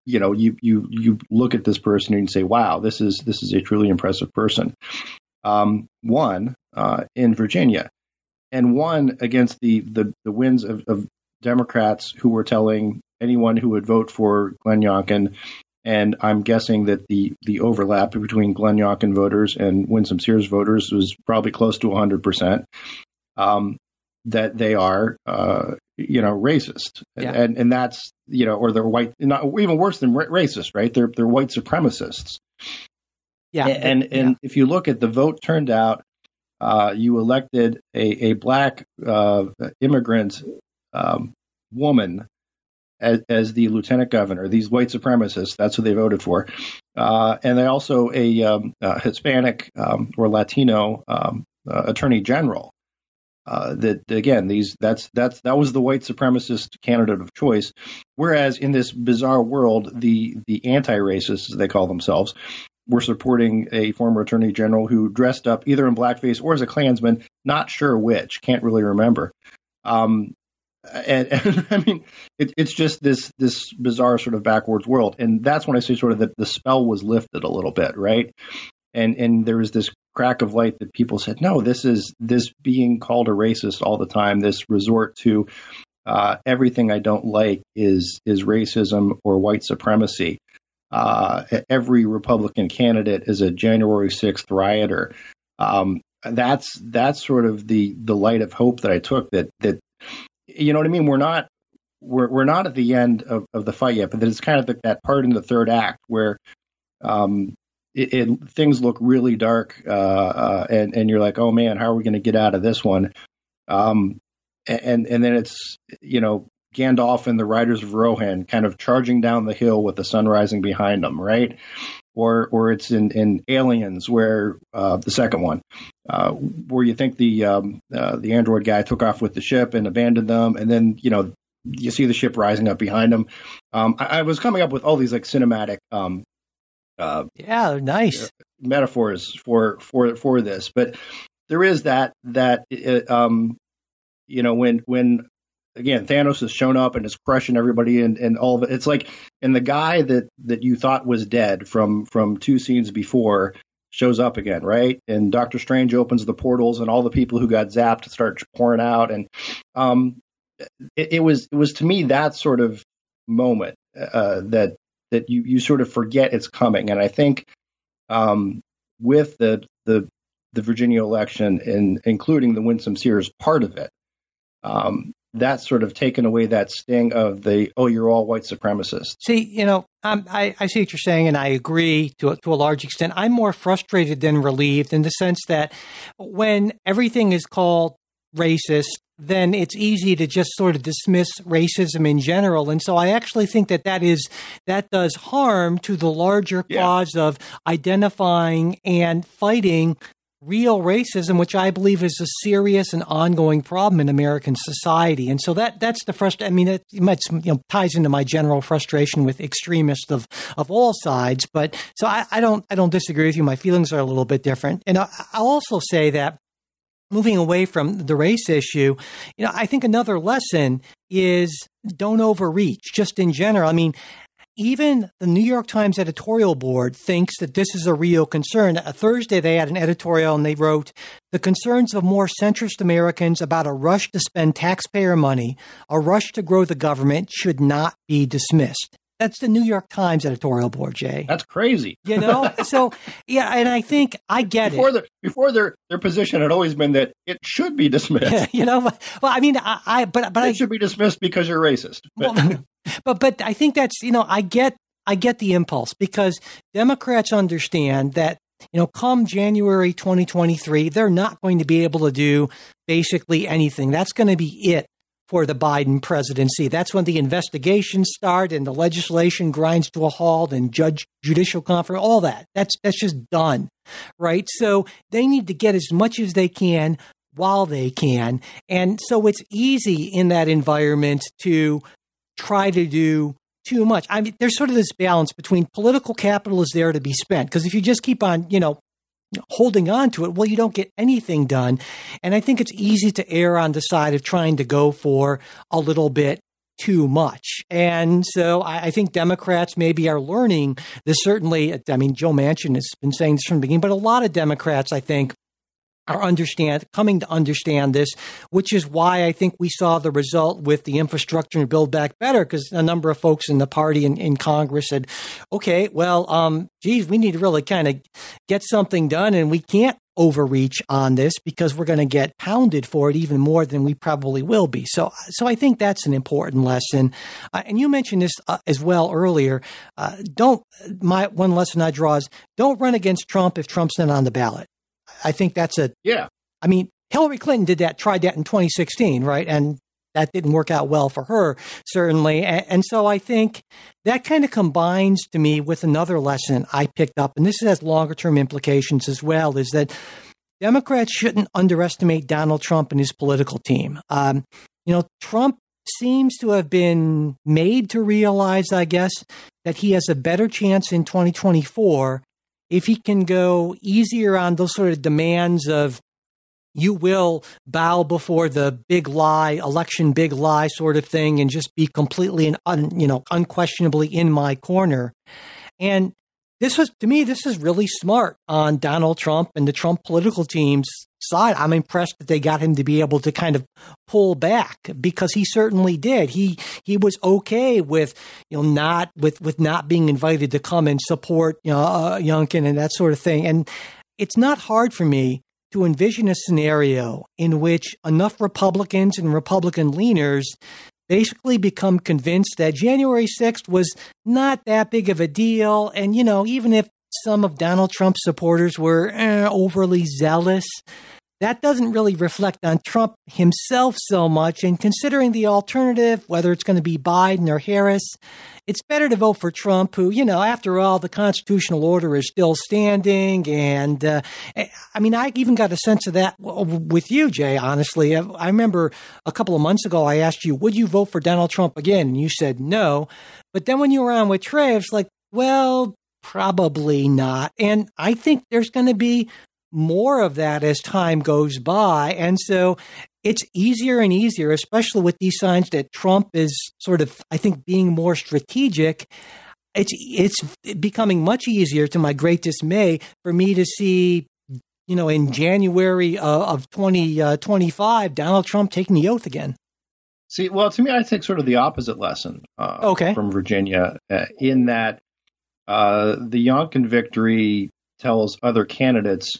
you know, you you you look at this person and you say, "Wow, this is this is a truly impressive person." Um, one uh, in Virginia, and one against the the, the winds of, of Democrats who were telling anyone who would vote for Glenn Youngkin and I'm guessing that the the overlap between Glenn Youngkin voters and Winsome Sears voters was probably close to 100 percent. Um, that they are, uh, you know, racist, yeah. and and that's you know, or they're white, not even worse than racist, right? They're they're white supremacists. Yeah, and and, and if you look at the vote turned out, uh, you elected a a black uh, immigrant um, woman as, as, the lieutenant governor. These white supremacists, that's who they voted for. Uh, and they also a, um, Hispanic um, or Latino um, uh, attorney general. Uh, that again, these that's that's that was the white supremacist candidate of choice. Whereas in this bizarre world, the the anti-racists, as they call themselves, were supporting a former attorney general who dressed up either in blackface or as a Klansman, not sure which, can't really remember. Um, and, and I mean, it, it's just this this bizarre sort of backwards world, and that's when I say sort of that the spell was lifted a little bit, right? And and there was this crack of light that people said, no, this is this being called a racist all the time, this resort to uh, everything I don't like is is racism or white supremacy. Uh, every Republican candidate is a January sixth rioter. Um, that's that's sort of the the light of hope that I took that that you know what I mean? We're not we're we're not at the end of, of the fight yet, but it's kind of the, that part in the third act where um, it, it, things look really dark, uh, uh, and and you're like, oh man, how are we going to get out of this one? Um, and and then it's you know Gandalf and the Riders of Rohan kind of charging down the hill with the sun rising behind them, right? Or or it's in, in Aliens, where uh, the second one, uh, where you think the um, uh, the android guy took off with the ship and abandoned them, and then you know you see the ship rising up behind him. Um, I, I, was coming up with all these like cinematic, um, uh, yeah, nice. metaphors for for for this, but there is that that um, you know when when again, Thanos has shown up and is crushing everybody and, and all of it. It's like, and the guy that, that you thought was dead from, from two scenes before shows up again, right? And Doctor Strange opens the portals and all the people who got zapped start pouring out. And, um, it, it was, it was to me that sort of moment, uh, that, that you, you sort of forget it's coming. And I think, um, with the, the, the Virginia election and including the Winsome Sears part of it, um, that's sort of taken away that sting of the oh you're all white supremacists. See, you know, I, I see what you're saying, and I agree to a, to a large extent. I'm more frustrated than relieved in the sense that when everything is called racist then it's easy to just sort of dismiss racism in general. And so I actually think that that is that does harm to the larger yeah. cause of identifying and fighting real racism, which I believe is a serious and ongoing problem in American society. And so that that's the frustration. I mean, it, it you know, ties into my general frustration with extremists of, of all sides. But so I, I don't I don't disagree with you. My feelings are a little bit different. And I, I'll also say that moving away from the race issue, you know, I think another lesson is don't overreach just in general. I mean, even the New York Times editorial board thinks that this is a real concern. A Thursday, they had an editorial and they wrote the concerns of more centrist Americans about a rush to spend taxpayer money, a rush to grow the government should not be dismissed. That's the New York Times editorial board, Jay. That's crazy. You know? so, yeah, and I think I get before it. The, before their, their position had always been that it should be dismissed. you know? Well, I mean, I, I but, but it I, should be dismissed because you're racist. But. Well, but, but I think that's, you know, I get, I get the impulse because Democrats understand that you know, come January 2023, they're not going to be able to do basically anything. That's going to be it for the Biden presidency. That's when the investigations start and the legislation grinds to a halt and judge judicial conference, all that. That's that's just done. Right? So they need to get as much as they can while they can. And so it's easy in that environment to try to do too much. I mean, there's sort of this balance between political capital is there to be spent. Because if you just keep on, you know, holding on to it, well, you don't get anything done. And I think it's easy to err on the side of trying to go for a little bit too much. And so I, I, think Democrats maybe are learning this. Certainly, I mean, Joe Manchin has been saying this from the beginning, but a lot of Democrats, I think, are understand coming to understand this, which is why I think we saw the result with the infrastructure and build back better, because a number of folks in the party and in Congress said, okay, well, um, geez, we need to really kind of get something done, and we can't overreach on this because we're going to get pounded for it even more than we probably will be. So, so I think that's an important lesson. Uh, and you mentioned this uh, as well earlier. Uh, don't my one lesson I draw is don't run against Trump if Trump's not on the ballot. I think that's a yeah. I mean, Hillary Clinton did that, tried that in 2016, right? And that didn't work out well for her, certainly. And, and so I think that kind of combines to me with another lesson I picked up, and this has longer term implications as well, is that Democrats shouldn't underestimate Donald Trump and his political team. Um, you know, Trump seems to have been made to realize, I guess, that he has a better chance in 2024 if he can go easier on those sort of demands of you will bow before the big lie, election big lie sort of thing, and just be completely and un, you know unquestionably in my corner. And this was to me, this is really smart on Donald Trump and the Trump political team's I'm impressed that they got him to be able to kind of pull back because he certainly did. He he was okay with you know not with with not being invited to come and support you know uh, Youngkin and that sort of thing. And it's not hard for me to envision a scenario in which enough Republicans and Republican leaners basically become convinced that January 6th was not that big of a deal. And, you know, even if some of Donald Trump's supporters were eh, overly zealous, that doesn't really reflect on Trump himself so much. And considering the alternative, whether it's going to be Biden or Harris, it's better to vote for Trump, who, you know, after all, the constitutional order is still standing. And uh, I mean, I even got a sense of that with you, Jay, honestly. I remember a couple of months ago, I asked you, would you vote for Donald Trump again? And you said no. But then when you were on with Trey, it's like, well, probably not. And I think there's going to be more of that as time goes by. And so it's easier and easier, especially with these signs that Trump is sort of, I think, being more strategic. It's it's becoming much easier, to my great dismay, for me to see, you know, in January uh, of twenty uh, twenty five, Donald Trump taking the oath again. See, well, to me, I take sort of the opposite lesson. Uh, okay. From Virginia, uh, in that uh, the Youngkin victory tells other candidates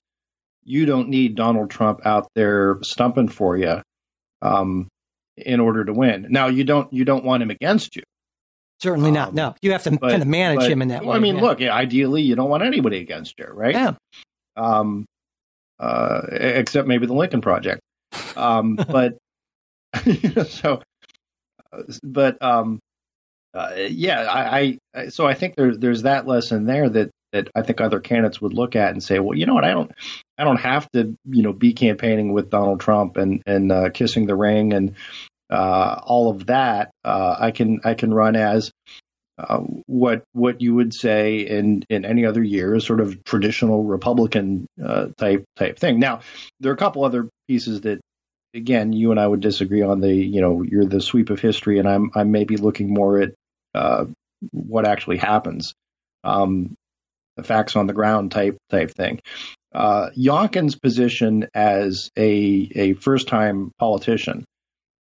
you don't need Donald Trump out there stumping for you um, in order to win. Now you don't you don't want him against you. Certainly not. Um, no, you have to but, kind of manage but, him in that well, way. I mean, yeah. look, ideally, you don't want anybody against you, right? Yeah. Um, uh, except maybe the Lincoln Project. Um, but you know, so, but um, uh, yeah, I, I so I think there's there's that lesson there that that I think other candidates would look at and say, well, you know what, I don't I don't have to you know be campaigning with Donald Trump and and uh, kissing the ring and uh, all of that. Uh, I can I can run as uh, what what you would say in in any other year is sort of traditional Republican uh, type type thing. Now there are a couple other pieces that again you and I would disagree on the you know you're the sweep of history and I'm I'm maybe looking more at uh, what actually happens, um, the facts on the ground type type thing. Uh, Youngkin's position as a a first time politician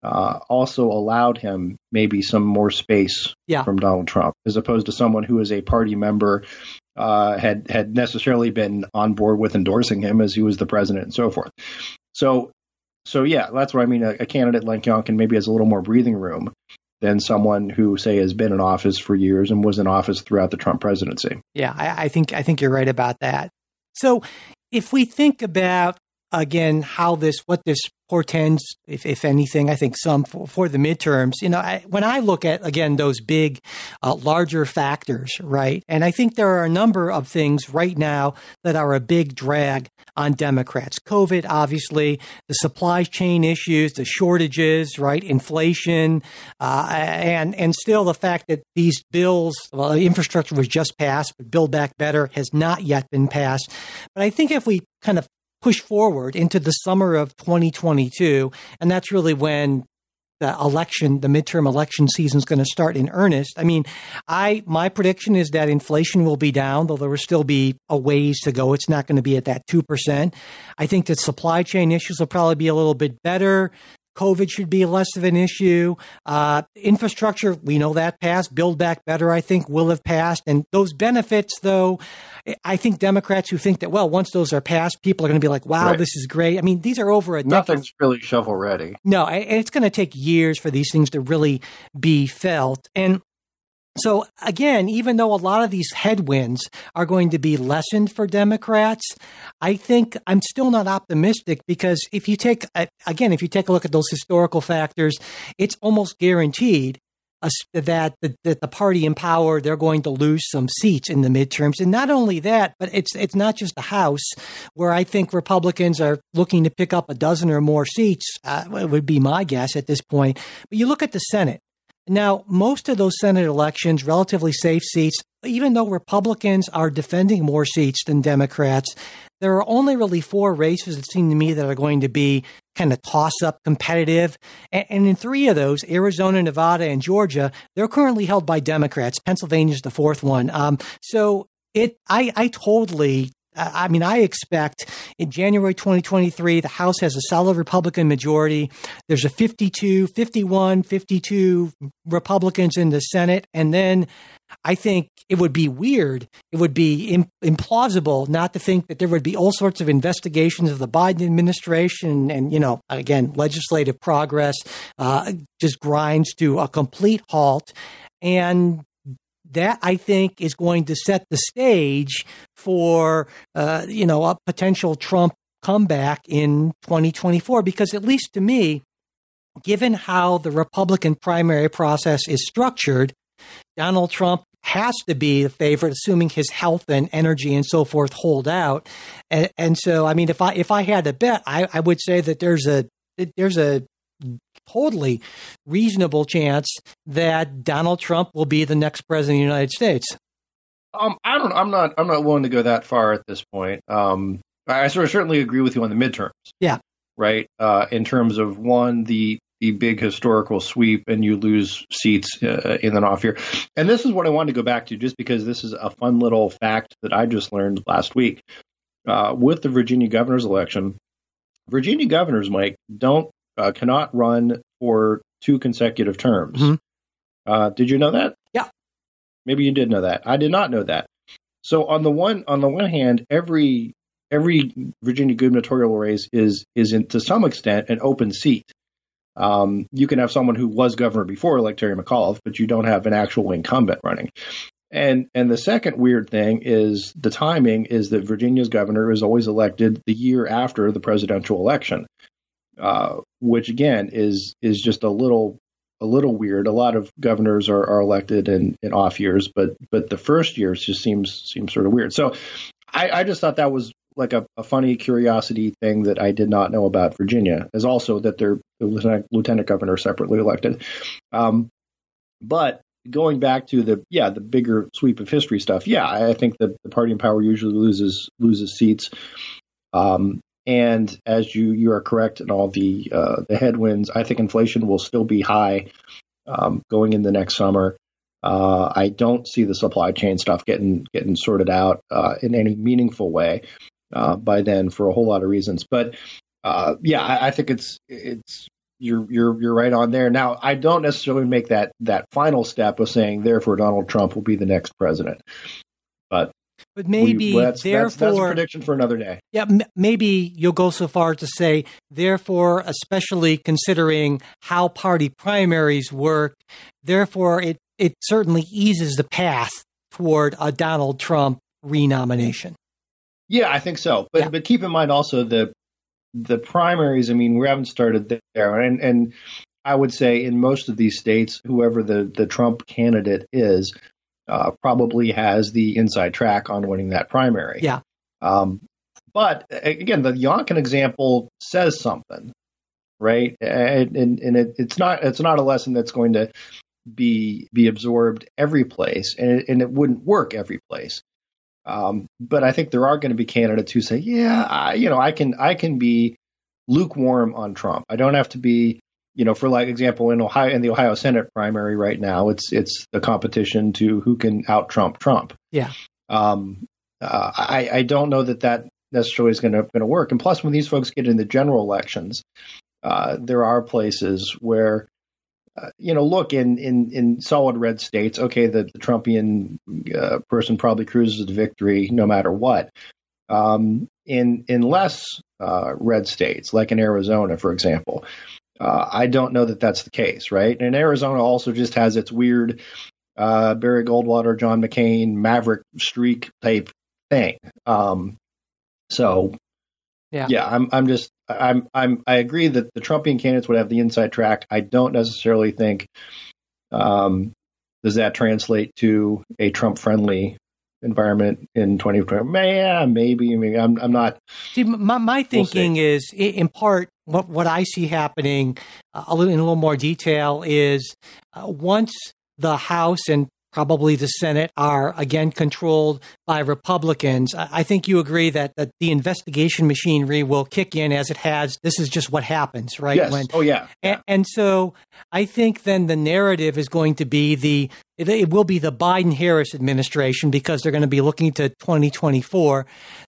uh, also allowed him maybe some more space yeah. from Donald Trump, as opposed to someone who is a party member. Uh, had had necessarily been on board with endorsing him as he was the president and so forth. So, so yeah, that's what I mean. A, a candidate like Youngkin maybe has a little more breathing room than someone who say has been in office for years and was in office throughout the Trump presidency. Yeah, I, I think I think you're right about that. So if we think about again how this what this portends, if, if anything, I think some for, for the midterms. You know, I, when I look at, again, those big, uh, larger factors, right? And I think there are a number of things right now that are a big drag on Democrats. COVID, obviously, the supply chain issues, the shortages, right? Inflation, uh, and, and still the fact that these bills, well, infrastructure was just passed, but Build Back Better has not yet been passed. But I think if we kind of push forward into the summer of 2022. And that's really when the election, the midterm election season is going to start in earnest. I mean, I my prediction is that inflation will be down, though there will still be a ways to go. It's not going to be at that two percent. I think that supply chain issues will probably be a little bit better. COVID should be less of an issue. Uh, infrastructure, we know that passed. Build Back Better, I think, will have passed. And those benefits, though, I think Democrats who think that, well, once those are passed, people are going to be like, wow, right. this is great. I mean, these are over a Nothing's decade. really shovel ready. No, and it's going to take years for these things to really be felt. And so again, even though a lot of these headwinds are going to be lessened for Democrats, I think I'm still not optimistic because if you take again, if you take a look at those historical factors, it's almost guaranteed that the, that the party in power they're going to lose some seats in the midterms, and not only that, but it's it's not just the House where I think Republicans are looking to pick up a dozen or more seats. Uh, would be my guess at this point. But you look at the Senate. Now, most of those Senate elections, relatively safe seats, even though Republicans are defending more seats than Democrats, there are only really four races, it seems to me, that are going to be kind of toss up competitive. And, and, in three of those, Arizona, Nevada, and Georgia, they're currently held by Democrats. Pennsylvania's the fourth one. Um, so it, I, I totally I mean, I expect in January 2023, the House has a solid Republican majority. There's a 52, 51, 52 Republicans in the Senate. And then I think it would be weird. It would be implausible not to think that there would be all sorts of investigations of the Biden administration and, you know, again, legislative progress uh, just grinds to a complete halt. And that I think is going to set the stage for uh, you know a potential Trump comeback in 2024. Because at least to me, given how the Republican primary process is structured, Donald Trump has to be the favorite, assuming his health and energy and so forth hold out. And, and so, I mean, if I if I had to bet, I, I would say that there's a there's a totally reasonable chance that Donald Trump will be the next president of the United States. Um, I don't. I'm not. I'm not willing to go that far at this point. Um, I sort of certainly agree with you on the midterms. Yeah. Right. Uh, in terms of one, the the big historical sweep, and you lose seats uh, in the off year. And this is what I wanted to go back to, just because this is a fun little fact that I just learned last week uh, with the Virginia governor's election. Virginia governors, Mike, don't uh, cannot run for two consecutive terms. Mm-hmm. Uh, did you know that? Maybe you did know that. I did not know that. So on the one on the one hand, every every Virginia gubernatorial race is is in, to some extent an open seat. Um, you can have someone who was governor before, like Terry McAuliffe, but you don't have an actual incumbent running. And and the second weird thing is the timing is that Virginia's governor is always elected the year after the presidential election. uh, which again is is just a little a little weird. A lot of governors are, are elected in, in off years, but but the first years just seems seems sort of weird. So I, I just thought that was like a, a, funny curiosity thing that I did not know about Virginia is also that their lieutenant, lieutenant governor separately elected. Um, but going back to the yeah the bigger sweep of history stuff, yeah, I think the, the party in power usually loses loses seats. Um, and as you you are correct in all the uh, the headwinds, I think inflation will still be high um, going in the next summer. Uh, I don't see the supply chain stuff getting getting sorted out uh, in any meaningful way uh, by then for a whole lot of reasons. But uh, yeah, I, I, think it's it's you're you're you're right on there. Now, I don't necessarily make that that final step of saying therefore Donald Trump will be the next president, but. But maybe we, that's, therefore, that's, that's, a prediction for another day. Yeah, m- maybe you'll go so far as to say, therefore, especially considering how party primaries work, therefore it it certainly eases the path toward a Donald Trump renomination. Yeah, I think so. But yeah. but keep in mind also the the primaries. I mean, we haven't started there, and and I would say in most of these states, whoever the the Trump candidate is, uh, probably has the inside track on winning that primary. Yeah. Um, but again, the Youngkin example says something, right? And and, and it, it's not it's not a lesson that's going to be be absorbed every place, and it, and it wouldn't work every place. Um, but I think there are going to be candidates who say, yeah, I, you know, I can I can be lukewarm on Trump. I don't have to be, you know, for like example in Ohio in the Ohio Senate primary right now, it's it's the competition to who can out Trump Trump. Yeah. Um, uh, I I don't know that that necessarily is going to going to work. And plus, when these folks get into general elections, uh, there are places where uh, you know, look in, in, in solid red states, okay, the, the Trumpian uh, person probably cruises to victory no matter what. Um, in in less uh, red states, like in Arizona, for example, uh, I don't know that that's the case, right? And Arizona also just has its weird uh, Barry Goldwater, John McCain, Maverick streak type thing. Um, so, yeah, yeah, I'm I'm just I'm I'm I agree that the Trumpian candidates would have the inside track. I don't necessarily think um, does that translate to a Trump friendly environment in 2020. Yeah, maybe. I mean, I'm I'm not. See, my my thinking we'll is in part what what I see happening uh, a little in a little more detail is uh, once the House and probably the Senate are again controlled by Republicans. I think you agree that, that the investigation machinery will kick in as it has. This is just what happens, right? Yes. When, oh, yeah. And, and, so I think then the narrative is going to be the, it, it will be the Biden Harris administration because they're going to be looking to 2024.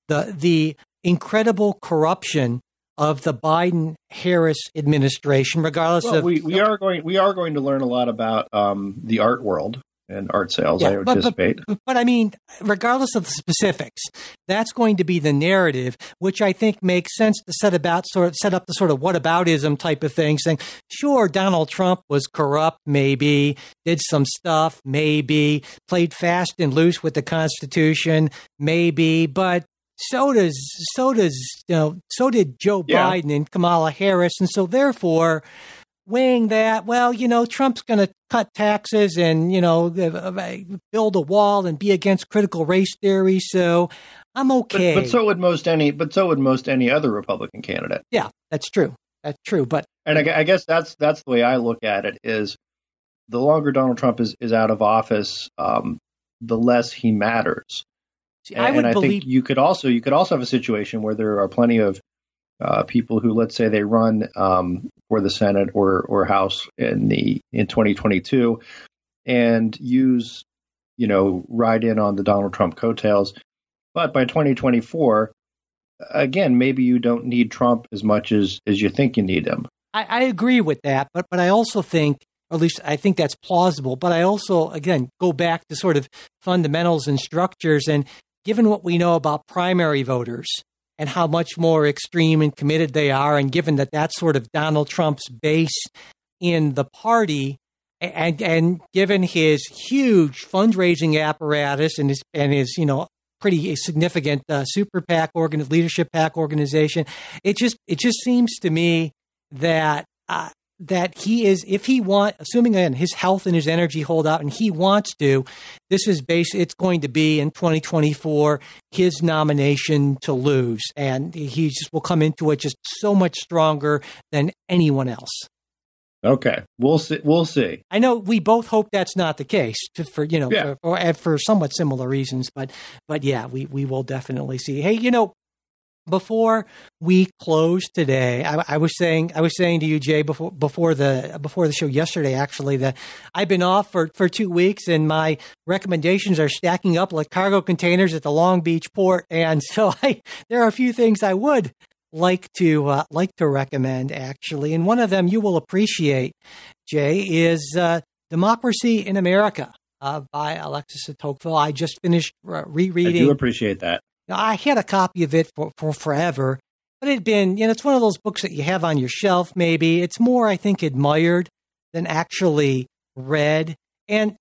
The, the incredible corruption of the Biden Harris administration, regardless well, of we, we are going we are going to learn a lot about um, the art world and art sales, yeah, I anticipate. But, but, but, I mean, regardless of the specifics, that's going to be the narrative, which I think makes sense to set about sort of set up the sort of whataboutism type of thing, saying, sure, Donald Trump was corrupt, maybe, did some stuff, maybe, played fast and loose with the Constitution, maybe, but so does so does you know so did Joe yeah. Biden and Kamala Harris, and so therefore weighing that, well, you know, Trump's going to cut taxes and, you know, uh, build a wall and be against critical race theory. So I'm okay. But, but, so would most any, but so would most any other Republican candidate. Yeah, that's true. That's true. But, and I, I guess that's, that's the way I look at it is the longer Donald Trump is, is out of office, um, the less he matters. See, I and, and I believe- think you could also, you could also have a situation where there are plenty of uh, people who, let's say, they run um, for the Senate or or House in the in 2022, and use, you know, ride in on the Donald Trump coattails. But by 2024, again, maybe you don't need Trump as much as as you think you need him. I, I agree with that, but but I also think or at least I think that's plausible. But I also, again, go back to sort of fundamentals and structures. And given what we know about primary voters, and how much more extreme and committed they are. And given that that's sort of Donald Trump's base in the party, and and given his huge fundraising apparatus and his and his you know pretty significant uh, super PAC organ leadership PAC organization, it just it just seems to me that uh, that he is, if he want, assuming again his health and his energy hold out, and he wants to, this is base. It's going to be in 2024 his nomination to lose, and he just will come into it just so much stronger than anyone else. Okay, we'll see. We'll see. I know we both hope that's not the case for you know yeah. for, or for somewhat similar reasons, but but yeah, we we will definitely see. Hey, you know, before we close today, I, I, was saying I was saying to you, Jay, before before the before the show yesterday, actually, that I've been off for, for two weeks and my recommendations are stacking up like cargo containers at the Long Beach port, and so I there are a few things I would like to uh, like to recommend actually, and one of them you will appreciate, Jay, is uh, Democracy in America. Uh, by Alexis de Tocqueville. I just finished uh, rereading. I do appreciate that. I had a copy of it for, for forever, but it had been, you know, it's one of those books that you have on your shelf, maybe. It's more, I think, admired than actually read. And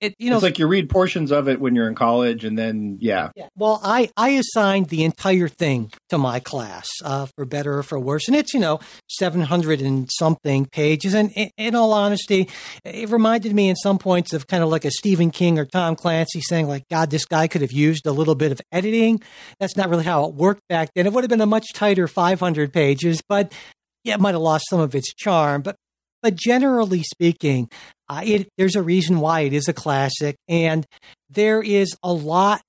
it you know it's like you read portions of it when you're in college and then yeah, yeah. well i i assigned the entire thing to my class uh, for better or for worse. And it's you know 700 and something pages. And in, in, all honesty it reminded me in some points of kind of like a stephen king or tom clancy saying like god this guy could have used a little bit of editing. That's not really how it worked back then. It would have been a much tighter 500 pages but yeah, it might have lost some of its charm, but but generally speaking, uh, it, there's a reason why it is a classic, and there is a lot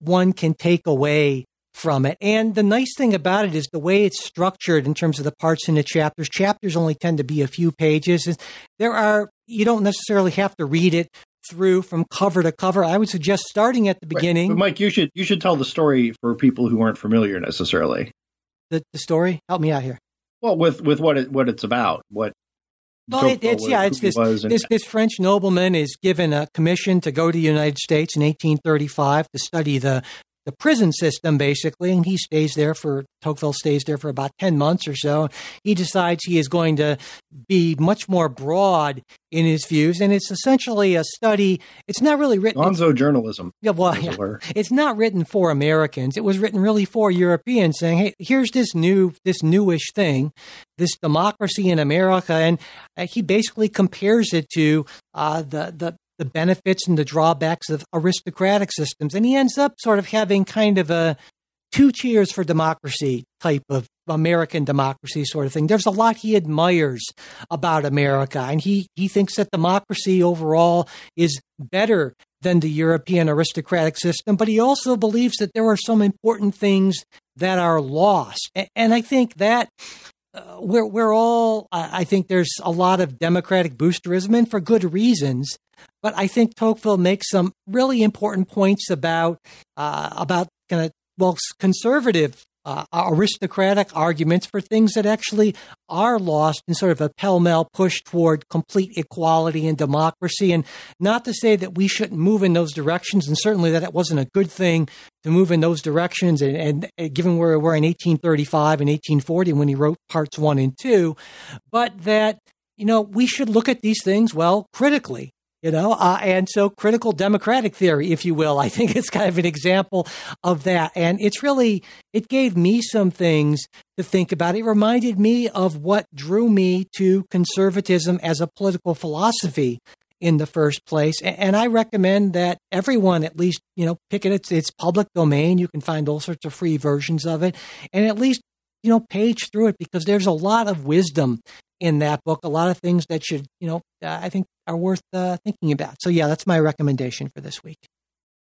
one can take away from it. And the nice thing about it is the way it's structured in terms of the parts in the chapters. Chapters only tend to be a few pages. There are you don't necessarily have to read it through from cover to cover. I would suggest starting at the beginning. Right. Mike, you should you should tell the story for people who aren't familiar necessarily. The the story? Help me out here. Well, with with what it what it's about, what well, it, it's yeah, it's this, this this French nobleman is given a commission to go to the United States in 1835 to study the the prison system basically and he stays there for Tocqueville stays there for about 10 months or so. He decides he is going to be much more broad in his views and it's essentially a study it's not really written gonzo journalism yeah well yeah, it's not written for Americans. It was written really for Europeans saying hey here's this new this newish thing this democracy in America and uh, he basically compares it to uh, the the the benefits and the drawbacks of aristocratic systems. And he ends up sort of having kind of a two cheers for democracy type of American democracy sort of thing. There's a lot he admires about America, and he, he thinks that democracy overall is better than the European aristocratic system, but he also believes that there are some important things that are lost. And I think that uh, we're, we're all, I think there's a lot of democratic boosterism, and for good reasons. But I think Tocqueville makes some really important points about uh, about kind of well conservative uh, aristocratic arguments for things that actually are lost in sort of a pell mell push toward complete equality and democracy. And not to say that we shouldn't move in those directions, and certainly that it wasn't a good thing to move in those directions. And, and, and given where we were in 1835 and 1840 when he wrote parts one and two, but that you know, we should look at these things, well, critically you know uh, and so critical democratic theory if you will. I think it's kind of an example of that. And it's really it gave me some things to think about. It reminded me of what drew me to conservatism as a political philosophy in the first place. And i recommend that everyone at least you know pick it. It's, it's public domain. You can find all sorts of free versions of it. And at least you know page through it because there's a lot of wisdom in that book. A lot of things that should, you know, uh, I think are worth uh, thinking about. So yeah, that's my recommendation for this week.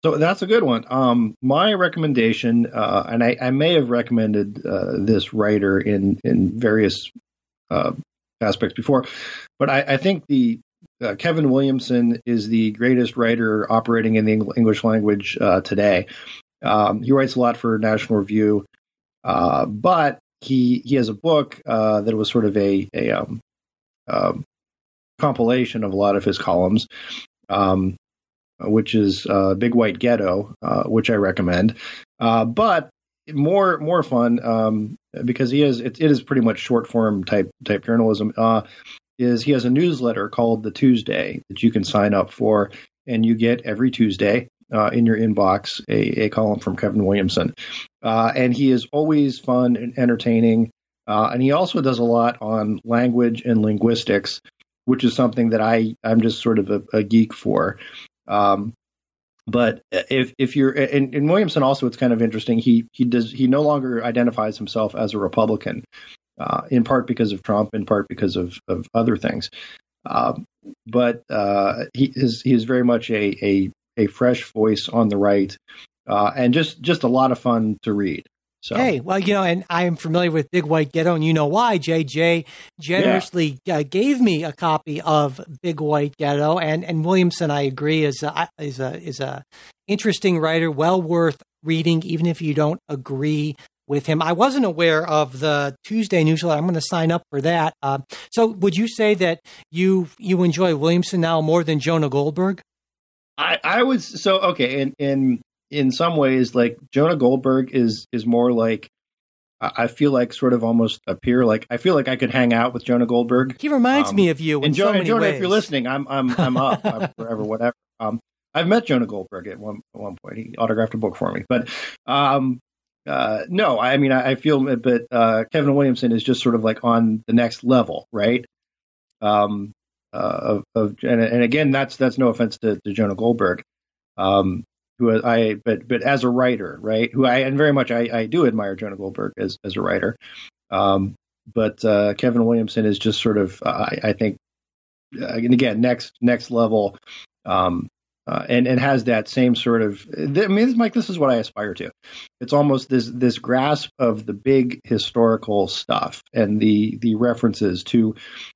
So that's a good one. Um, my recommendation, uh, and I, I, may have recommended uh, this writer in in various uh, aspects before, but I, I think the uh, Kevin Williamson is the greatest writer operating in the English language today. Um, he writes a lot for National Review, but he he has a book uh, that was sort of a a um, um, compilation of a lot of his columns, um, which is uh, Big White Ghetto, uh, which I recommend. Uh, but more more fun um, because he has it, it is pretty much short form type type journalism. Uh, is he has a newsletter called the Tuesday that you can sign up for, and you get every Tuesday uh, in your inbox a, a, column from Kevin Williamson. Uh, and he is always fun and entertaining. Uh, and he also does a lot on language and linguistics, which is something that I I'm just sort of a, a geek for. Um, but if if you're and, and, Williamson also, it's kind of interesting. He he does he no longer identifies himself as a Republican, uh, in part because of Trump, in part because of of other things. Um, but uh, he is he is very much a a a fresh voice on the right, uh, and just just a lot of fun to read. So. Hey, well, you know, and I am familiar with Big White Ghetto, and you know why. JJ generously yeah. uh, gave me a copy of Big White Ghetto, and and Williamson, I agree, is a, is a is a interesting writer, well worth reading, even if you don't agree with him. I wasn't aware of the Tuesday newsletter. I'm going to sign up for that. Uh, so, would you say that you you enjoy Williamson now more than Jonah Goldberg? I, I was so okay in in in some ways like Jonah Goldberg is is more like I feel like sort of almost a peer. Like I feel like I could hang out with Jonah Goldberg. He reminds um, me of you. and Jonah, so Jonah ways. if you're listening, I'm I'm I'm up I'm forever, whatever. Um, I've met Jonah Goldberg at one at one point. He autographed a book for me, but um, uh, no, I mean I, I feel, but uh, Kevin Williamson is just sort of like on the next level, right? Um, of, of and, and again, that's that's no offense to, to Jonah Goldberg. Um, who I but but as a writer, right? Who I and very much I, I do admire Jonah Goldberg as as a writer. Um, but uh, Kevin Williamson is just sort of uh, I, I, think uh, and again next next level. Um, uh, and and has that same sort of. I mean, Mike, this is what I aspire to. It's almost this this grasp of the big historical stuff and the the references to,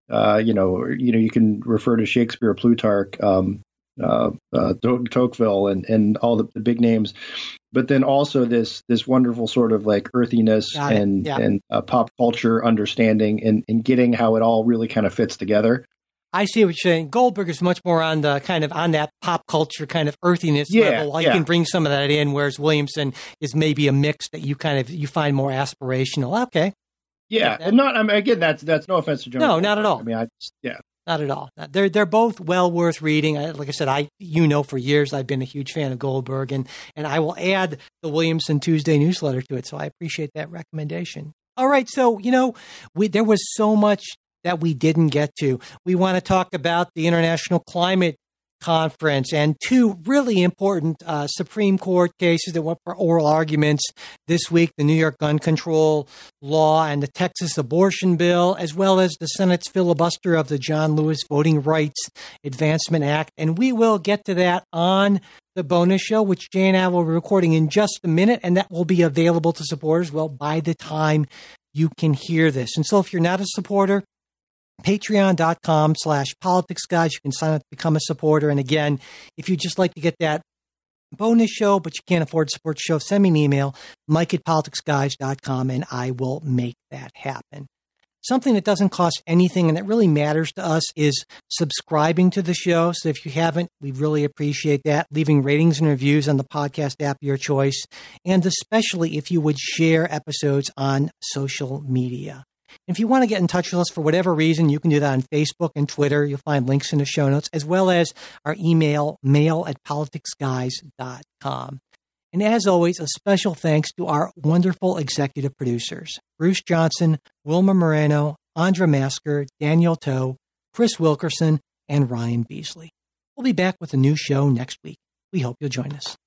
uh, you know, you know, you can refer to Shakespeare, Plutarch, um, uh, uh, Tocqueville and and all the, the, big names, but then also this this wonderful sort of like earthiness and yeah. and uh, pop culture understanding and and getting how it all really kind of fits together. I see what you're saying. Goldberg is much more on the kind of on that pop culture kind of earthiness yeah, level. I yeah. can bring some of that in, whereas Williamson is maybe a mix that you kind of you find more aspirational. Okay. Yeah, and not. I mean, again, that's that's no offense to John. No, Goldberg. not at all. I mean, I just, yeah, not at all. They're they're both well worth reading. Like I said, I you know for years I've been a huge fan of Goldberg, and and I will add the Williamson Tuesday newsletter to it. So I appreciate that recommendation. All right, so you know we there was so much that we didn't get to. We want to talk about the International Climate Conference and two really important uh, Supreme Court cases that went for oral arguments this week the New York gun control law and the Texas abortion bill, as well as the Senate's filibuster of the John Lewis Voting Rights Advancement Act. And we will get to that on the bonus show, which Jay and I will be recording in just a minute, and that will be available to supporters well by the time you can hear this. And so if you're not a supporter, patreon.com slash politics guys. You can sign up to become a supporter. And again, if you just like to get that bonus show, but you can't afford to support the show, send me an email, mike at politicsguys.com, and I will make that happen. Something that doesn't cost anything and that really matters to us is subscribing to the show. So if you haven't, we really appreciate that. Leaving ratings and reviews on the podcast app of your choice, and especially if you would share episodes on social media. If you want to get in touch with us for whatever reason, you can do that on Facebook and Twitter. You'll find links in the show notes, as well as our email, mail at politicsguys.com. And as always, a special thanks to our wonderful executive producers Bruce Johnson, Wilma Moreno, Andra Masker, Daniel Toe, Chris Wilkerson, and Ryan Beasley. We'll be back with a new show next week. We hope you'll join us.